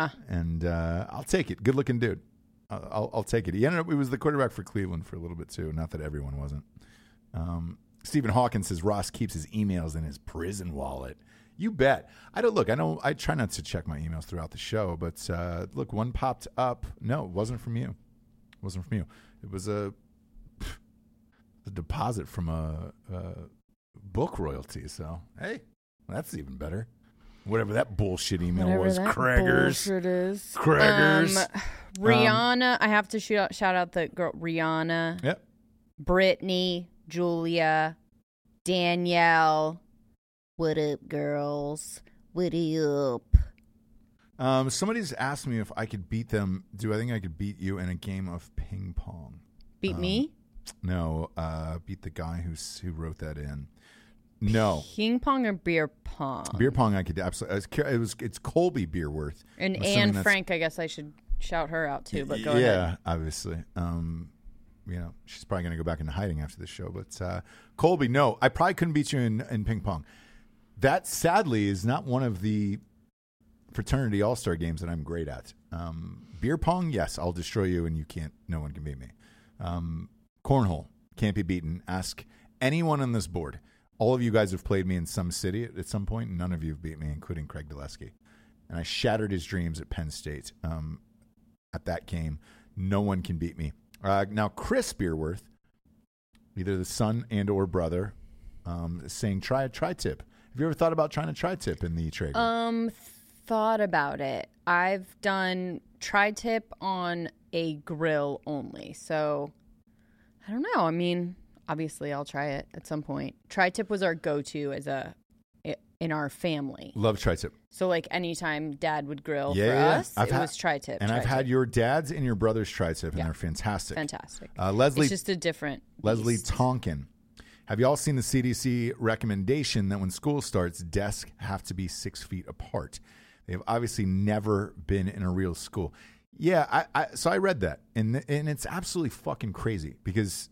B: Ah.
A: And uh, I'll take it. Good looking dude. I'll, I'll, I'll take it. He ended up, he was the quarterback for Cleveland for a little bit too. Not that everyone wasn't. Um, Stephen Hawkins says Ross keeps his emails in his prison wallet. You bet. I don't look. I don't. I try not to check my emails throughout the show, but uh, look, one popped up. No, it wasn't from you. It wasn't from you. It was a, a deposit from a, a book royalty. So hey, that's even better. Whatever that bullshit email
B: Whatever
A: was,
B: that
A: Craigers.
B: bullshit is.
A: Craigers.
B: Um, Rihanna. I have to shout out, shout out the girl Rihanna,
A: Yep.
B: Brittany, Julia, Danielle. What up, girls? What up?
A: Um, somebody's asked me if I could beat them. Do I think I could beat you in a game of ping pong?
B: Beat
A: Um,
B: me?
A: No, uh, beat the guy who s- who wrote that in. No,
B: Ping pong or beer pong?
A: beer pong. I could absolutely. It was, it's Colby Beerworth.
B: And
A: I'm
B: Anne Frank, I guess I should shout her out too. But go
A: yeah,
B: ahead.
A: obviously. Um, you know, she's probably going to go back into hiding after this show. But uh, Colby, no, I probably couldn't beat you in, in ping pong. That sadly is not one of the fraternity all star games that I'm great at. Um, beer pong, yes, I'll destroy you, and you can't. No one can beat me. Um, cornhole can't be beaten. Ask anyone on this board. All of you guys have played me in some city at, some point. None of you have beat me, including Craig Dulesky. And I shattered his dreams at Penn State. Um, at that game, no one can beat me. Uh, now, Chris Beerworth, either the son and or brother, um, saying try a tri-tip. Have you ever thought about trying a tri-tip in the Traeger?
B: Um, thought about it. I've done tri-tip on a grill only, so I don't know. I mean, obviously, I'll try it at some point. Tri-tip was our go-to as a in our family.
A: Love tri-tip.
B: So like anytime dad would grill
A: Yeah,
B: for
A: yeah,
B: us,
A: I've
B: it
A: had-
B: was tri-tip.
A: And I've had your dad's and your brother's tri-tip, and
B: Yeah.
A: they're fantastic.
B: fantastic.
A: Uh, Leslie
B: it's just a different
A: Leslie
B: beast.
A: Tonkin. Have you all seen the CDC recommendation that when school starts, desks have to be six feet apart? They have obviously never been in a real school. Yeah, I, I so I read that, and and it's absolutely fucking crazy because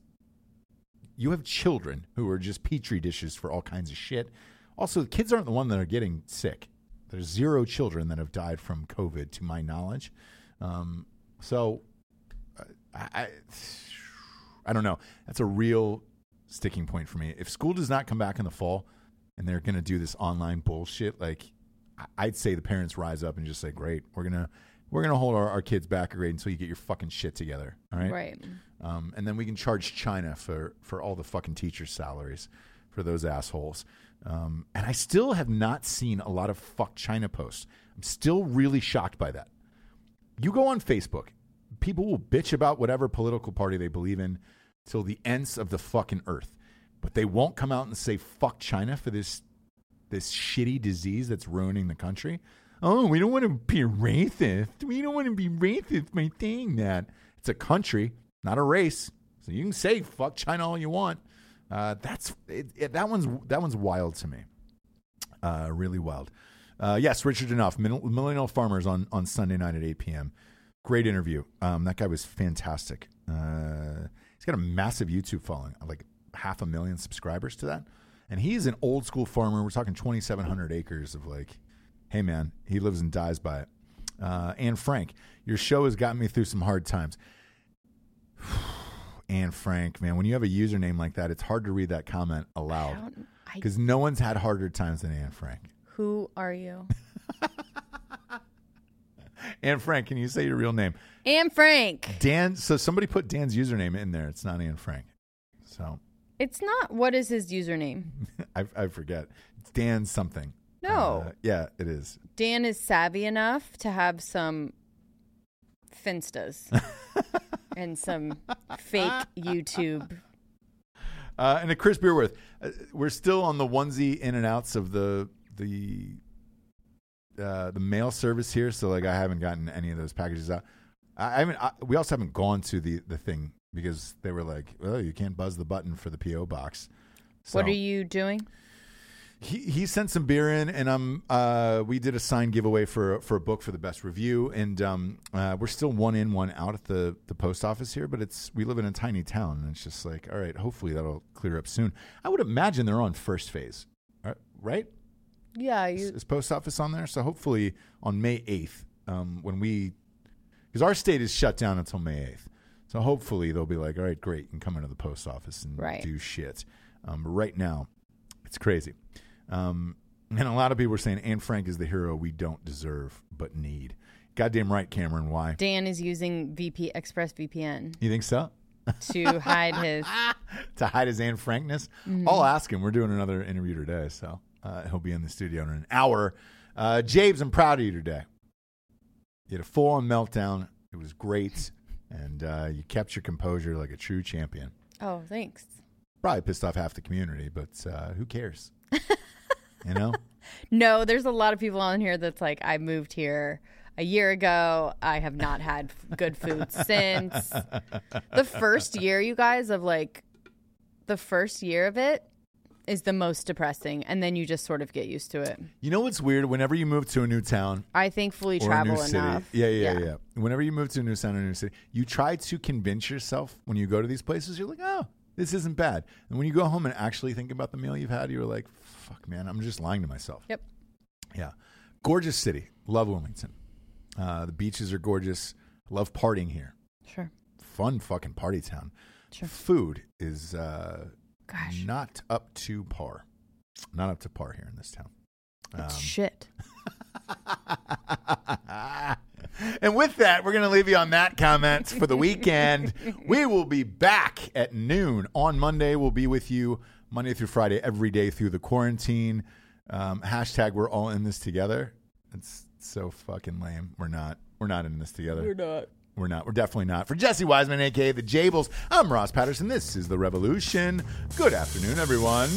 A: you have children who are just petri dishes for all kinds of shit. Also, the kids aren't the one that are getting sick. There's zero children that have died from COVID, to my knowledge. Um, so, uh, I, I, don't know. That's a real sticking point for me. If school does not come back in the fall, and they're going to do this online bullshit, like I'd say the parents rise up and just say, "Great, we're gonna we're gonna hold our, our kids back a grade until you get your fucking shit together." All right,
B: Right.
A: Um, and then we can charge China for for all the fucking teachers' salaries for those assholes. Um, and I still have not seen a lot of fuck China posts. I'm still really shocked by that. You go on Facebook, people will bitch about whatever political party they believe in till the ends of the fucking earth, but they won't come out and say fuck China for this this shitty disease that's ruining the country. Oh, we don't want to be racist. We don't want to be racist by saying that. It's a country, not a race. So you can say fuck China all you want. Uh, that's it, it, that one's that one's wild to me. Uh, really wild. Uh, yes, Richard Danoff, Millennial Farmers on on Sunday night at 8 p.m. Great interview. Um, that guy was fantastic. Uh, he's got a massive YouTube following, like half a million subscribers to that. And he's an old school farmer. We're talking 2,700 acres of like, hey man, he lives and dies by it. Uh, Anne Frank, your show has gotten me through some hard times. (sighs) Anne Frank, man, when you have a username like that, it's hard to read that comment aloud because no one's had harder times than Anne Frank.
B: Who are you? (laughs)
A: Anne Frank, can you say your real name?
B: Anne Frank.
A: Dan. So somebody put Dan's username in there. It's not Anne Frank. So
B: It's not. What is his username? (laughs)
A: I, I forget. It's Dan something.
B: No.
A: Uh, yeah, it is.
B: Dan is savvy enough to have some finstas (laughs) and some fake YouTube. (laughs)
A: Uh, and a Chris Beerworth. Uh, we're still on the onesie in and outs of the the uh, the mail service here. So like, I haven't gotten any of those packages out. I, I haven't. I, we also haven't gone to the the thing because they were like, "Oh, you can't buzz the button for the PO box." So
B: What are you doing?
A: He he sent some beer in, and um uh we did a signed giveaway for for a book for the best review, and um uh, we're still one in one out at the the post office here, but it's we live in a tiny town, and it's just like all right, hopefully that'll clear up soon. I would imagine they're on first phase, uh, right?
B: Yeah,
A: Is,
B: you.
A: is post office on there? So hopefully on May eighth, um when we because our state is shut down until May eighth, so hopefully they'll be like all right, great, you can come into the post office and
B: Right.
A: do shit. Um, right now, it's crazy. Um, and a lot of people are saying Anne Frank is the hero we don't deserve but need. Goddamn right, Cameron. Why?
B: Dan is using VP Express VPN
A: You think so?
B: to hide his. (laughs)
A: to hide his Anne Frankness?
B: Mm-hmm.
A: I'll ask him. We're doing another interview today, so uh, he'll be in the studio in an hour. Uh, James, I'm proud of you today. You had a full on meltdown. It was great. And uh, you kept your composure like a true champion.
B: Oh, thanks.
A: Probably pissed off half the community, but uh, who cares? (laughs) you know? (laughs)
B: No, there's a lot of people on here that's like, I moved here a year ago. I have not had good food since. The first year, you guys, of like, the first year of it is the most depressing. And then you just sort of get used to it.
A: You know what's weird? Whenever you move to a new town,
B: I thankfully
A: or a
B: travel
A: new city.
B: enough.
A: Yeah, yeah, yeah, Whenever you move to a new town or a new city, you try to convince yourself when you go to these places, you're like, oh, this isn't bad. And when you go home and actually think about the meal you've had, you're like, fuck, man, I'm just lying to myself.
B: Yep.
A: Yeah. Gorgeous city. Love Wilmington. Uh, the beaches are gorgeous. Love partying here.
B: Sure.
A: Fun fucking party town.
B: Sure.
A: Food is uh,
B: Gosh.
A: not up to par. Not up to par here in this town.
B: It's
A: Um,
B: shit. (laughs)
A: and with that, we're going to leave you on that comment for the weekend. (laughs) we will be back at noon on Monday. We'll be with you Monday through Friday, every day through the quarantine. Um, hashtag we're all in this together. It's so fucking lame. We're not. We're not in this together. We're not. We're not. We're definitely not. For Jesse Wiseman, aka the Jables, I'm Ross Patterson. This is the Revolution. Good afternoon, everyone.